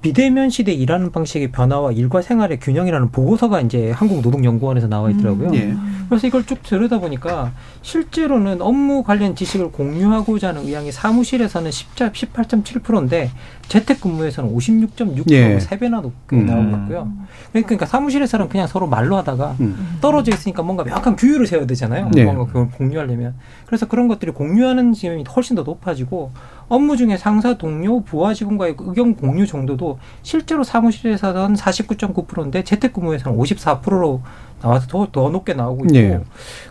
비대면 시대 일하는 방식의 변화와 일과 생활의 균형이라는 보고서가 이제 한국노동연구원에서 나와 있더라고요. 음, 예. 그래서 이걸 쭉 들여다 보니까 실제로는 업무 관련 지식을 공유하고자 하는 의향이 사무실에서는 18.7%인데 재택근무에서는 56.6% 예. 3배나 높게 음. 나오고 있고요. 그러니까 사무실에서는 그냥 서로 말로 하다가 음. 떨어져 있으니까 뭔가 명확한 규율을 세워야 되잖아요. 예. 뭔가 그걸 공유하려면. 그래서 그런 것들이 공유하는 지점이 훨씬 더 높아지고 업무 중에 상사, 동료, 부하 직원과의 의견 공유 정도도 실제로 사무실에서는 49.9%인데 재택근무에서는 54%로 나와서 더, 더 높게 나오고 있고 네.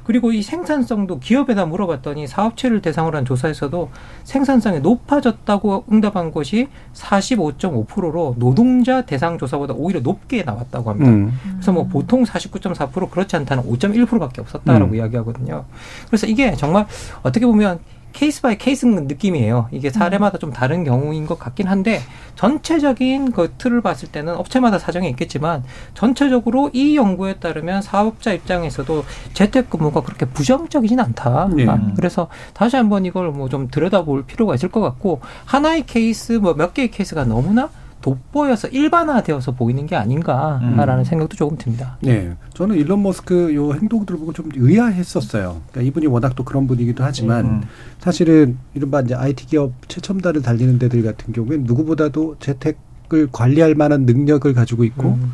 그리고 이 생산성도 기업에다 물어봤더니 사업체를 대상으로 한 조사에서도 생산성이 높아졌다고 응답한 것이 45.5%로 노동자 대상 조사보다 오히려 높게 나왔다고 합니다. 음. 그래서 뭐 보통 49.4% 그렇지 않다는 5.1%밖에 없었다라고 음. 이야기하거든요. 그래서 이게 정말 어떻게 보면 case by case 느낌이에요. 이게 사례마다 좀 다른 경우인 것 같긴 한데 전체적인 그 틀을 봤을 때는 업체마다 사정이 있겠지만 전체적으로 이 연구에 따르면 사업자 입장에서도 재택근무가 그렇게 부정적이진 않다. 네. 그래서 다시 한번 이걸 뭐 좀 들여다볼 필요가 있을 것 같고 하나의 케이스 뭐 몇 개의 케이스가 너무나 돋보여서 일반화되어서 보이는 게 아닌가라는 음. 생각도 조금 듭니다. 네, 저는 일론 머스크 요 행동들을 보고 좀 의아했었어요. 그러니까 이분이 워낙 또 그런 분이기도 하지만 음. 사실은 이른바 이제 IT 기업 최첨단을 달리는 데들 같은 경우엔 누구보다도 재택을 관리할 만한 능력을 가지고 있고 음.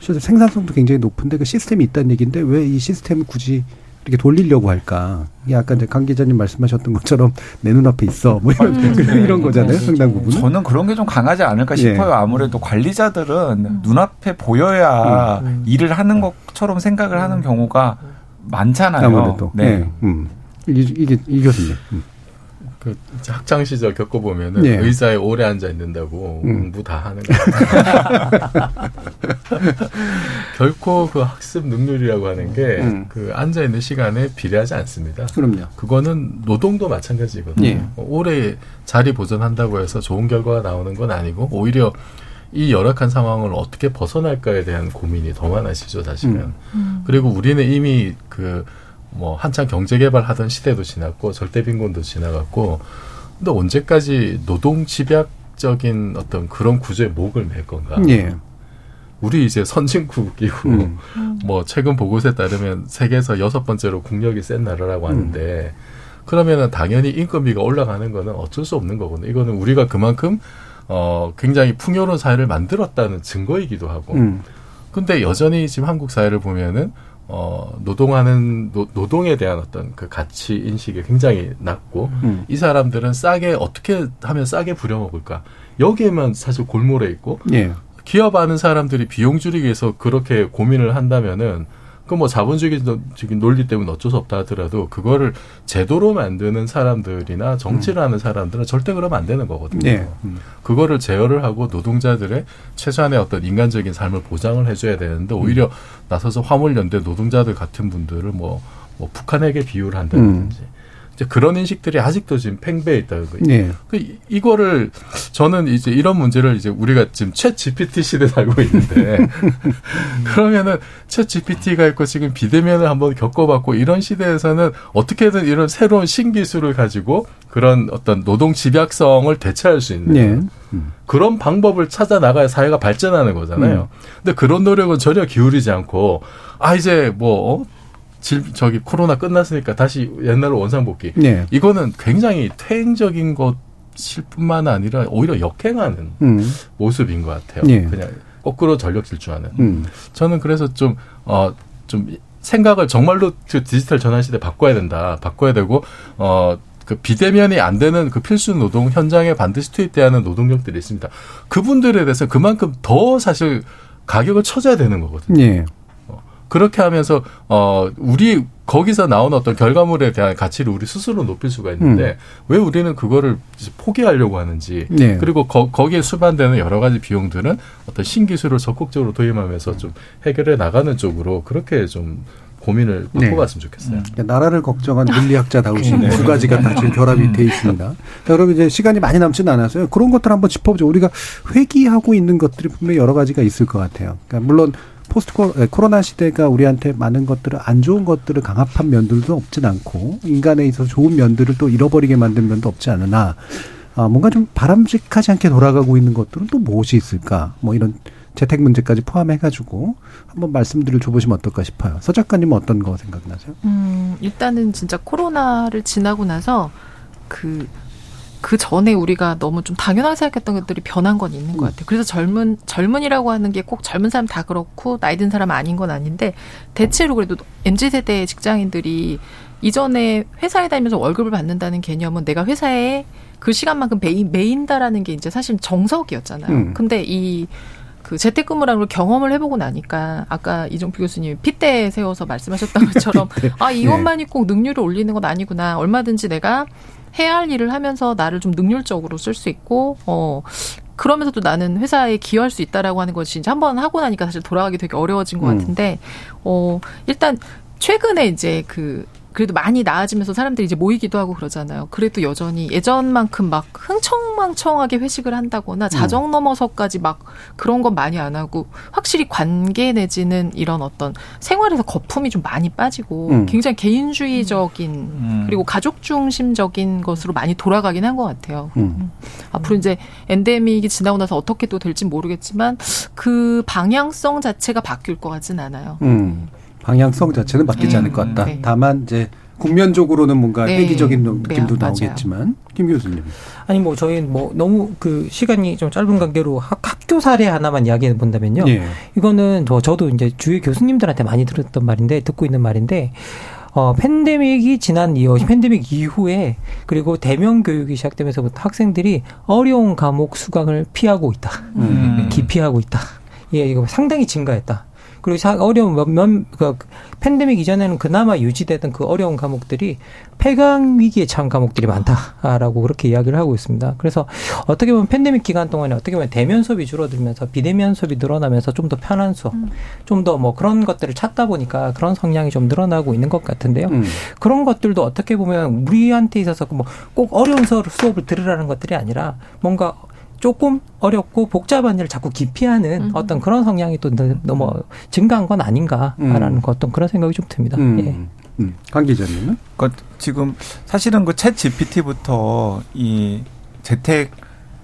실제 생산성도 굉장히 높은데 그 시스템이 있다는 얘기인데 왜 이 시스템을 굳이 이렇게 돌리려고 할까? 이게 아까 이제 강 기자님 말씀하셨던 것처럼 내 눈앞에 있어. 뭐 이런, 음. 이런 거잖아요. 상당 부분 저는 그런 게 좀 강하지 않을까 예. 싶어요. 아무래도 관리자들은 음. 눈앞에 보여야 음. 일을 하는 것처럼 생각을 하는 경우가 많잖아요. 아무래도. 네. 네. 음. 이게, 이게, 이 교수님. 음. 그 학창 시절 겪어 보면은 네. 의자에 오래 앉아 있는다고 음. 공부 다 하는 거 결코 그 학습 능률이라고 하는 게그 음. 그 앉아 있는 시간에 비례하지 않습니다. 그럼요. 그거는 노동도 마찬가지거든요. 네. 오래 자리 보존한다고 해서 좋은 결과가 나오는 건 아니고 오히려 이 열악한 상황을 어떻게 벗어날까에 대한 고민이 더 많아지죠, 사실은. 음. 음. 그리고 우리는 이미 그 뭐 한창 경제 개발하던 시대도 지났고 절대 빈곤도 지나갔고 근데 언제까지 노동 집약적인 어떤 그런 구조에 목을 맬 건가? 예. 우리 이제 선진국이고 음. 뭐 최근 보고서에 따르면 세계에서 여섯 번째로 국력이 센 나라라고 하는데 음. 그러면은 당연히 인건비가 올라가는 거는 어쩔 수 없는 거거든요. 이거는 우리가 그만큼 어 굉장히 풍요로운 사회를 만들었다는 증거이기도 하고. 음. 근데 여전히 지금 한국 사회를 보면은 어, 노동하는, 노, 노동에 대한 어떤 그 가치 인식이 굉장히 낮고, 음. 이 사람들은 싸게, 어떻게 하면 싸게 부려먹을까. 여기에만 사실 골몰해 있고, 예. 기업하는 사람들이 비용 줄이기 위해서 그렇게 고민을 한다면은, 그뭐 자본주의적인 논리 때문에 어쩔 수 없다 하더라도 그거를 제도로 만드는 사람들이나 정치를 음. 하는 사람들은 절대 그러면 안 되는 거거든요. 네. 음. 그거를 제어를 하고 노동자들의 최소한의 어떤 인간적인 삶을 보장을 해줘야 되는데 오히려 음. 나서서 화물연대 노동자들 같은 분들을 뭐, 뭐 북한에게 비유를 한다든지 음. 이제 그런 인식들이 아직도 지금 팽배해 거예요. 네. 그 이거를 저는 이제 이런 문제를 이제 우리가 지금 최 GPT 시대에 살고 있는데 그러면은 최 GPT가 있고 지금 비대면을 한번 겪어봤고 이런 시대에서는 어떻게든 이런 새로운 신기술을 가지고 그런 어떤 노동 집약성을 대체할 수 있는 네. 음. 그런 방법을 찾아 나가야 사회가 발전하는 거잖아요. 음. 근데 그런 노력은 전혀 기울이지 않고 아 이제 뭐 어? 질, 저기 코로나 끝났으니까 다시 옛날로 원상복귀. 네. 이거는 굉장히 퇴행적인 것일 뿐만 아니라 오히려 역행하는 음. 모습인 것 같아요. 네. 그냥 거꾸로 전력 질주하는. 음. 저는 그래서 좀, 어, 좀 생각을 정말로 그 디지털 전환 시대 바꿔야 된다. 바꿔야 되고, 어, 그 비대면이 안 되는 그 필수 노동 현장에 반드시 투입돼야 하는 노동력들이 있습니다. 그분들에 대해서 그만큼 더 사실 가격을 쳐줘야 되는 거거든요. 네. 그렇게 하면서 어 우리 거기서 나온 어떤 결과물에 대한 가치를 우리 스스로 높일 수가 있는데 음. 왜 우리는 그거를 포기하려고 하는지 네. 그리고 거, 거기에 수반되는 여러 가지 비용들은 어떤 신기술을 적극적으로 도입하면서 좀 해결해 나가는 쪽으로 그렇게 좀 고민을 네. 바꿔봤으면 네. 좋겠어요. 음. 나라를 걱정한 물리학자다우신 네. 두 가지가 다 지금 결합이 음. 돼 있습니다. 자, 여러분 이제 시간이 많이 남지는 않아서요. 그런 것들 한번 짚어보죠. 우리가 회귀하고 있는 것들이 분명히 여러 가지가 있을 것 같아요. 그러니까 물론 포스트 코로나 시대가 우리한테 많은 것들을 안 좋은 것들을 강압한 면들도 없진 않고 인간에 있어서 좋은 면들을 또 잃어버리게 만든 면도 없지 않으나 아, 뭔가 좀 바람직하지 않게 돌아가고 있는 것들은 또 무엇이 있을까? 뭐 이런 재택 문제까지 포함해가지고 한번 말씀들을 줘보시면 어떨까 싶어요. 서 작가님은 어떤 거 생각나세요? 음, 일단은 진짜 코로나를 지나고 나서 그, 그 전에 우리가 너무 좀 당연하게 생각했던 것들이 변한 건 있는 것 음. 같아요. 그래서 젊은, 젊은이라고 하는 게 꼭 젊은 사람 다 그렇고 나이 든 사람 아닌 건 아닌데 대체로 그래도 MZ세대 직장인들이 이전에 회사에 다니면서 월급을 받는다는 개념은 내가 회사에 그 시간만큼 매인, 매인다라는 게 이제 사실 정석이었잖아요. 음. 근데 이 그 재택근무라는 걸 경험을 해보고 나니까 아까 이종필 교수님 핏대 세워서 말씀하셨던 것처럼 아 이것만이 네. 꼭 능률을 올리는 건 아니구나 얼마든지 내가 해야 할 일을 하면서 나를 좀 능률적으로 쓸 수 있고 어 그러면서도 나는 회사에 기여할 수 있다라고 하는 것이 이제 한 번 하고 나니까 사실 돌아가기 되게 어려워진 것 음. 같은데 어 일단 최근에 이제 그 그래도 많이 나아지면서 사람들이 이제 모이기도 하고 그러잖아요. 그래도 여전히 예전만큼 막 흥청망청하게 회식을 한다거나 자정 음. 넘어서까지 막 그런 건 많이 안 하고 확실히 관계 내지는 이런 어떤 생활에서 거품이 좀 많이 빠지고 음. 굉장히 개인주의적인 음. 그리고 가족 중심적인 것으로 많이 돌아가긴 한 것 같아요. 음. 음. 앞으로 이제 엔데믹이 지나고 나서 어떻게 또 될지 모르겠지만 그 방향성 자체가 바뀔 것 같진 않아요. 음. 방향성 자체는 바뀌지 네. 않을 것 같다. 네. 다만 이제 국면적으로는 뭔가 네. 회기적인 느낌도 네, 나오겠지만 김 교수님. 아니 뭐 저희는 뭐 너무 그 시간이 좀 짧은 관계로 학, 학교 사례 하나만 이야기해 본다면요. 네. 이거는 저 저도 이제 주위 교수님들한테 많이 들었던 말인데 듣고 있는 말인데 어, 팬데믹이 지난 이후, 팬데믹 이후에 그리고 대면 교육이 시작되면서부터 학생들이 어려운 과목 수강을 피하고 있다. 음. 기피하고 있다. 예, 이거 상당히 증가했다. 그리고 어려운 몇, 그 팬데믹 이전에는 그나마 유지되던 그 어려운 과목들이 폐강 위기에 처한 과목들이 많다라고 그렇게 이야기를 하고 있습니다. 그래서 어떻게 보면 팬데믹 기간 동안에 어떻게 보면 대면 수업이 줄어들면서 비대면 수업이 늘어나면서 좀 더 편한 수업, 음. 좀더 뭐 그런 것들을 찾다 보니까 그런 성향이 좀 늘어나고 있는 것 같은데요. 음. 그런 것들도 어떻게 보면 우리한테 있어서 뭐 꼭 어려운 수업을 들으라는 것들이 아니라 뭔가 조금 어렵고 복잡한 일을 자꾸 기피하는 음. 어떤 그런 성향이 또 너무 증가한 건 아닌가라는 음. 어떤 그런 생각이 좀 듭니다. 음. 예. 음. 강 기자님은? 그러니까 지금 사실은 그 챗 GPT부터 이 재택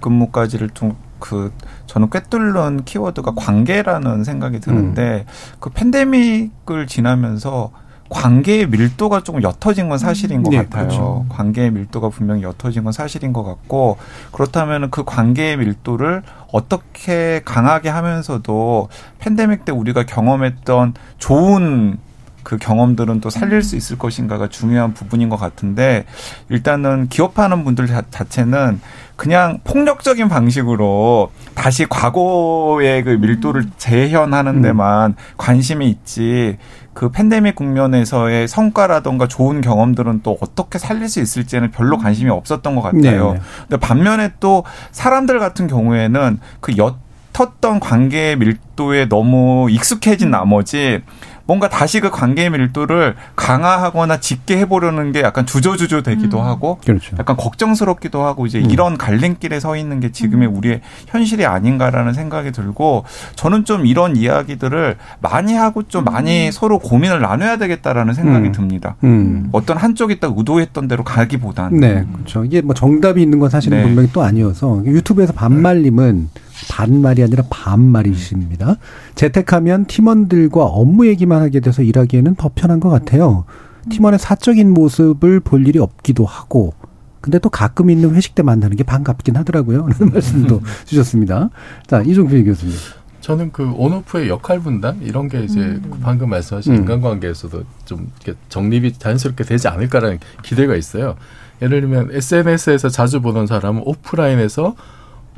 근무까지를 좀그 저는 꿰뚫는 키워드가 관계라는 생각이 드는데 음. 그 팬데믹을 지나면서 관계의 밀도가 조금 옅어진 건 사실인 것 네, 같아요. 그렇죠. 관계의 밀도가 분명히 옅어진 건 사실인 것 같고 그렇다면 그 관계의 밀도를 어떻게 강하게 하면서도 팬데믹 때 우리가 경험했던 좋은 그 경험들은 또 살릴 수 있을 것인가가 중요한 부분인 것 같은데 일단은 기업하는 분들 자체는 그냥 폭력적인 방식으로 다시 과거의 그 밀도를 재현하는 데만 관심이 있지 그 팬데믹 국면에서의 성과라던가 좋은 경험들은 또 어떻게 살릴 수 있을지는 별로 관심이 없었던 것 같아요. 네네. 네. 근데 반면에 또 사람들 같은 경우에는 그 옅었던 관계의 밀도에 너무 익숙해진 나머지 뭔가 다시 그 관계의 밀도를 강화하거나 짙게 해보려는 게 약간 주저주저 되기도 음. 하고 그렇죠. 약간 걱정스럽기도 하고 이제 음. 이런 갈림길에 서 있는 게 지금의 음. 우리의 현실이 아닌가라는 생각이 들고 저는 좀 이런 이야기들을 많이 하고 좀 많이 음. 서로 고민을 나눠야 되겠다라는 생각이 음. 듭니다. 음. 어떤 한쪽이 딱 의도했던 대로 가기보다는 네, 그렇죠. 이게 뭐 정답이 있는 건 사실은 네. 분명히 또 아니어서 유튜브에서 반말님은 네. 반말이 아니라 반말이십니다. 재택하면 팀원들과 업무 얘기만 하게 돼서 일하기에는 더 편한 것 같아요. 팀원의 사적인 모습을 볼 일이 없기도 하고, 근데 또 가끔 있는 회식 때 만나는 게 반갑긴 하더라고요. 그런 말씀도 주셨습니다. 자, 이종필 교수님. 저는 그 온오프의 역할 분담 이런 게 이제 음. 방금 말씀하신 음. 인간관계에서도 좀 이렇게 정립이 자연스럽게 되지 않을까라는 기대가 있어요. 예를 들면 SNS에서 자주 보던 사람은 오프라인에서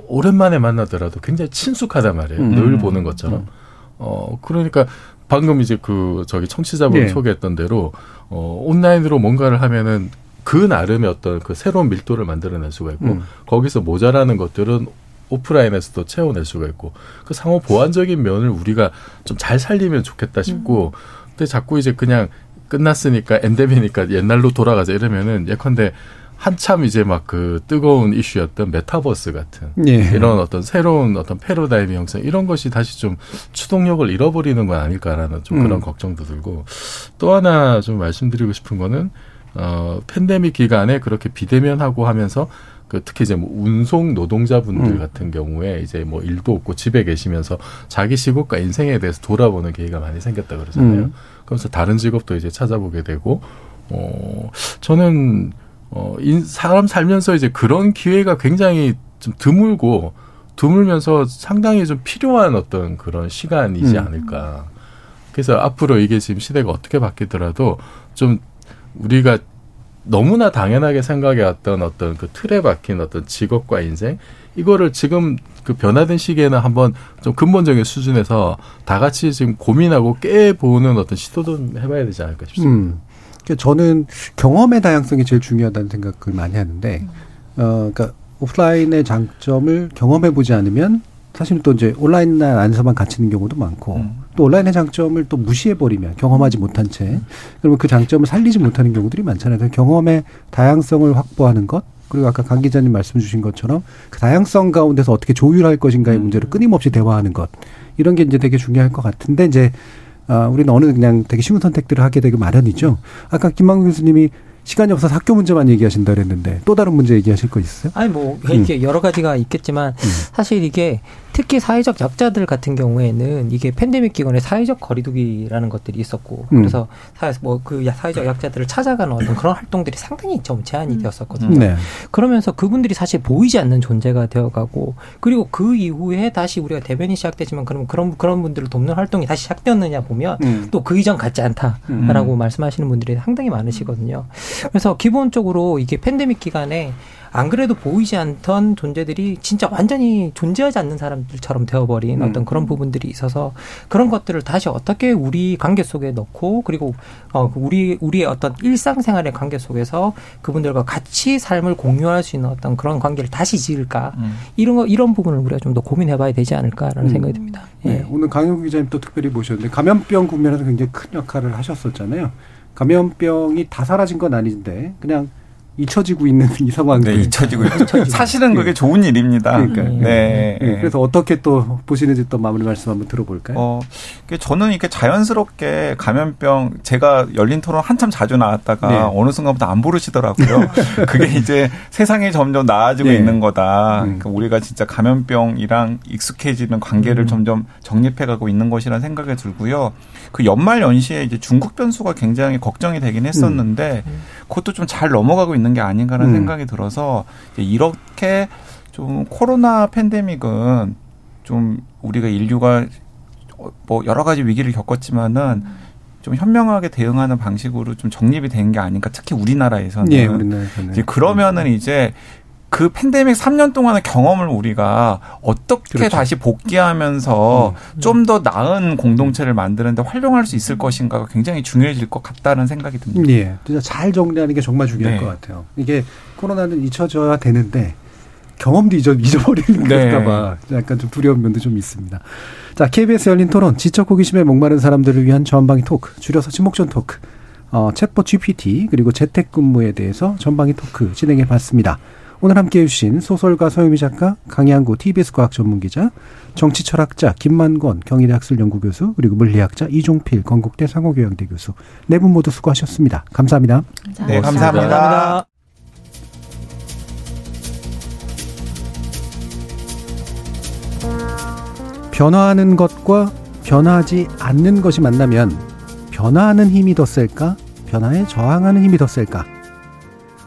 오랜만에 만나더라도 굉장히 친숙하단 말이에요. 음. 늘 보는 것처럼. 음. 어, 그러니까 방금 이제 그 저기 청취자분 네. 소개했던 대로 어, 온라인으로 뭔가를 하면은 그 나름의 어떤 그 새로운 밀도를 만들어낼 수가 있고 음. 거기서 모자라는 것들은 오프라인에서도 채워낼 수가 있고 그 상호 보완적인 면을 우리가 좀 잘 살리면 좋겠다 싶고 음. 근데 자꾸 이제 그냥 끝났으니까 엔데미니까 옛날로 돌아가자 이러면은 예컨대 한참 이제 막 그 뜨거운 이슈였던 메타버스 같은 예. 이런 어떤 새로운 어떤 패러다임 형성 이런 것이 다시 좀 추동력을 잃어버리는 건 아닐까라는 좀 그런 음. 걱정도 들고 또 하나 좀 말씀드리고 싶은 거는 어 팬데믹 기간에 그렇게 비대면하고 하면서 그 특히 이제 뭐 운송 노동자분들 음. 같은 경우에 이제 뭐 일도 없고 집에 계시면서 자기 시국과 인생에 대해서 돌아보는 기회가 많이 생겼다 그러잖아요. 음. 그러면서 다른 직업도 이제 찾아보게 되고 어 저는 어 인, 사람 살면서 이제 그런 기회가 굉장히 좀 드물고 드물면서 상당히 좀 필요한 어떤 그런 시간이지 음. 않을까. 그래서 앞으로 이게 지금 시대가 어떻게 바뀌더라도 좀 우리가 너무나 당연하게 생각해왔던 어떤 그 틀에 박힌 어떤 직업과 인생 이거를 지금 그 변화된 시기에는 한번 좀 근본적인 수준에서 다 같이 지금 고민하고 깨보는 어떤 시도도 해봐야 되지 않을까 싶습니다. 음. 그러니까 저는 경험의 다양성이 제일 중요하다는 생각을 많이 하는데, 어, 그러니까 오프라인의 장점을 경험해 보지 않으면 사실 또 이제 온라인 안에서만 갇히는 경우도 많고 음. 또 온라인의 장점을 또 무시해 버리면 경험하지 못한 채 그러면 그 장점을 살리지 못하는 경우들이 많잖아요. 그래서 경험의 다양성을 확보하는 것 그리고 아까 강 기자님 말씀 주신 것처럼 그 다양성 가운데서 어떻게 조율할 것인가의 음. 문제를 끊임없이 대화하는 것 이런 게 이제 되게 중요할 것 같은데 이제 아, 우리는 어느 그냥 되게 쉬운 선택들을 하게 되기 마련이죠. 아까 김만국 교수님이 시간이 없어서 학교 문제만 얘기하신다 그랬는데 또 다른 문제 얘기하실 거 있어요? 아니 뭐 이게 음. 여러 가지가 있겠지만 음. 사실 이게 특히 사회적 약자들 같은 경우에는 이게 팬데믹 기간에 사회적 거리두기라는 것들이 있었고 음. 그래서 뭐그 사회적 약자들을 찾아가는 어떤 그런 활동들이 상당히 좀 제한이 음. 되었었거든요. 네. 그러면서 그분들이 사실 보이지 않는 존재가 되어가고 그리고 그 이후에 다시 우리가 대변이 시작되지만 그러면 그런 그런 분들을 돕는 활동이 다시 시작되었느냐 보면 음. 또그 이전 같지 않다라고 음. 말씀하시는 분들이 상당히 많으시거든요. 그래서 기본적으로 이게 팬데믹 기간에 안 그래도 보이지 않던 존재들이 진짜 완전히 존재하지 않는 사람들처럼 되어버린 음. 어떤 그런 부분들이 있어서 그런 것들을 다시 어떻게 우리 관계 속에 넣고 그리고 어 우리 우리의 어떤 일상생활의 관계 속에서 그분들과 같이 삶을 공유할 수 있는 어떤 그런 관계를 다시 지을까 음. 이런 거 이런 부분을 우리가 좀 더 고민해봐야 되지 않을까라는 음. 생각이 듭니다. 예. 네, 오늘 강영 기자님 또 특별히 모셨는데 감염병 국면에서 굉장히 큰 역할을 하셨었잖아요. 감염병이 다 사라진 건 아닌데 그냥 잊혀지고 있는 이 상황들. 네, 잊혀지고 있죠. 사실은 그게 좋은 일입니다. 그러니까. 네. 네. 그래서 어떻게 또 보시는지 또 마무리 말씀 한번 들어볼까요? 어, 저는 이렇게 자연스럽게 감염병 제가 열린 토론 한참 자주 나왔다가 네. 어느 순간부터 안 부르시더라고요. 그게 이제 세상이 점점 나아지고 네. 있는 거다. 음. 그러니까 우리가 진짜 감염병이랑 익숙해지는 관계를 음. 점점 정립해가고 있는 것이라는 생각이 들고요. 그 연말 연시에 이제 중국 변수가 굉장히 걱정이 되긴 했었는데 음. 그것도 좀 잘 넘어가고 있는 있는 게 아닌가라는 음. 생각이 들어서 이렇게 좀 코로나 팬데믹은 좀 우리가 인류가 뭐 여러 가지 위기를 겪었지만은 좀 현명하게 대응하는 방식으로 좀 정립이 된 게 아닌가. 특히 우리나라에서는. 예, 우리나라에서는. 이제 그러면은 이제 그 팬데믹 3년 동안의 경험을 우리가 어떻게 그렇죠. 다시 복귀하면서 음. 좀더 나은 공동체를 만드는데 활용할 수 있을 것인가가 굉장히 중요해질 것 같다는 생각이 듭니다. 예. 진짜 잘 정리하는 게 정말 중요할 네. 것 같아요. 이게 코로나는 잊혀져야 되는데 경험도 잊어, 잊어버리는 네. 걸까봐 약간 좀 두려운 면도 좀 있습니다. 자, KBS 열린 토론, 지적 호기심에 목마른 사람들을 위한 전방위 토크, 줄여서 지목전 토크, 어, 챗봇 GPT, 그리고 재택근무에 대해서 전방위 토크 진행해 봤습니다. 오늘 함께 해주신 소설가 서유미 작가, 강양구 TBS 과학전문기자, 정치철학자 김만권 경희대 학술연구교수, 그리고 물리학자 이종필 건국대 상호교양대 교수 네 분 모두 수고하셨습니다. 감사합니다. 감사합니다. 네, 감사합니다. 변화하는 것과 변화하지 않는 것이 만나면 변화하는 힘이 더 셀까? 변화에 저항하는 힘이 더 셀까?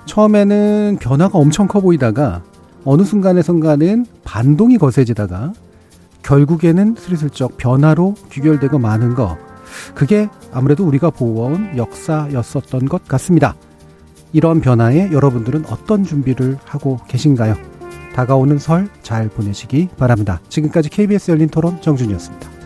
처음에는 변화가 엄청 커 보이다가 어느 순간에선가는 반동이 거세지다가 결국에는 스리슬쩍 변화로 귀결되고 마는 거. 그게 아무래도 우리가 보아온 역사였었던 것 같습니다. 이런 변화에 여러분들은 어떤 준비를 하고 계신가요? 다가오는 설 잘 보내시기 바랍니다. 지금까지 KBS 열린 토론 정준이었습니다.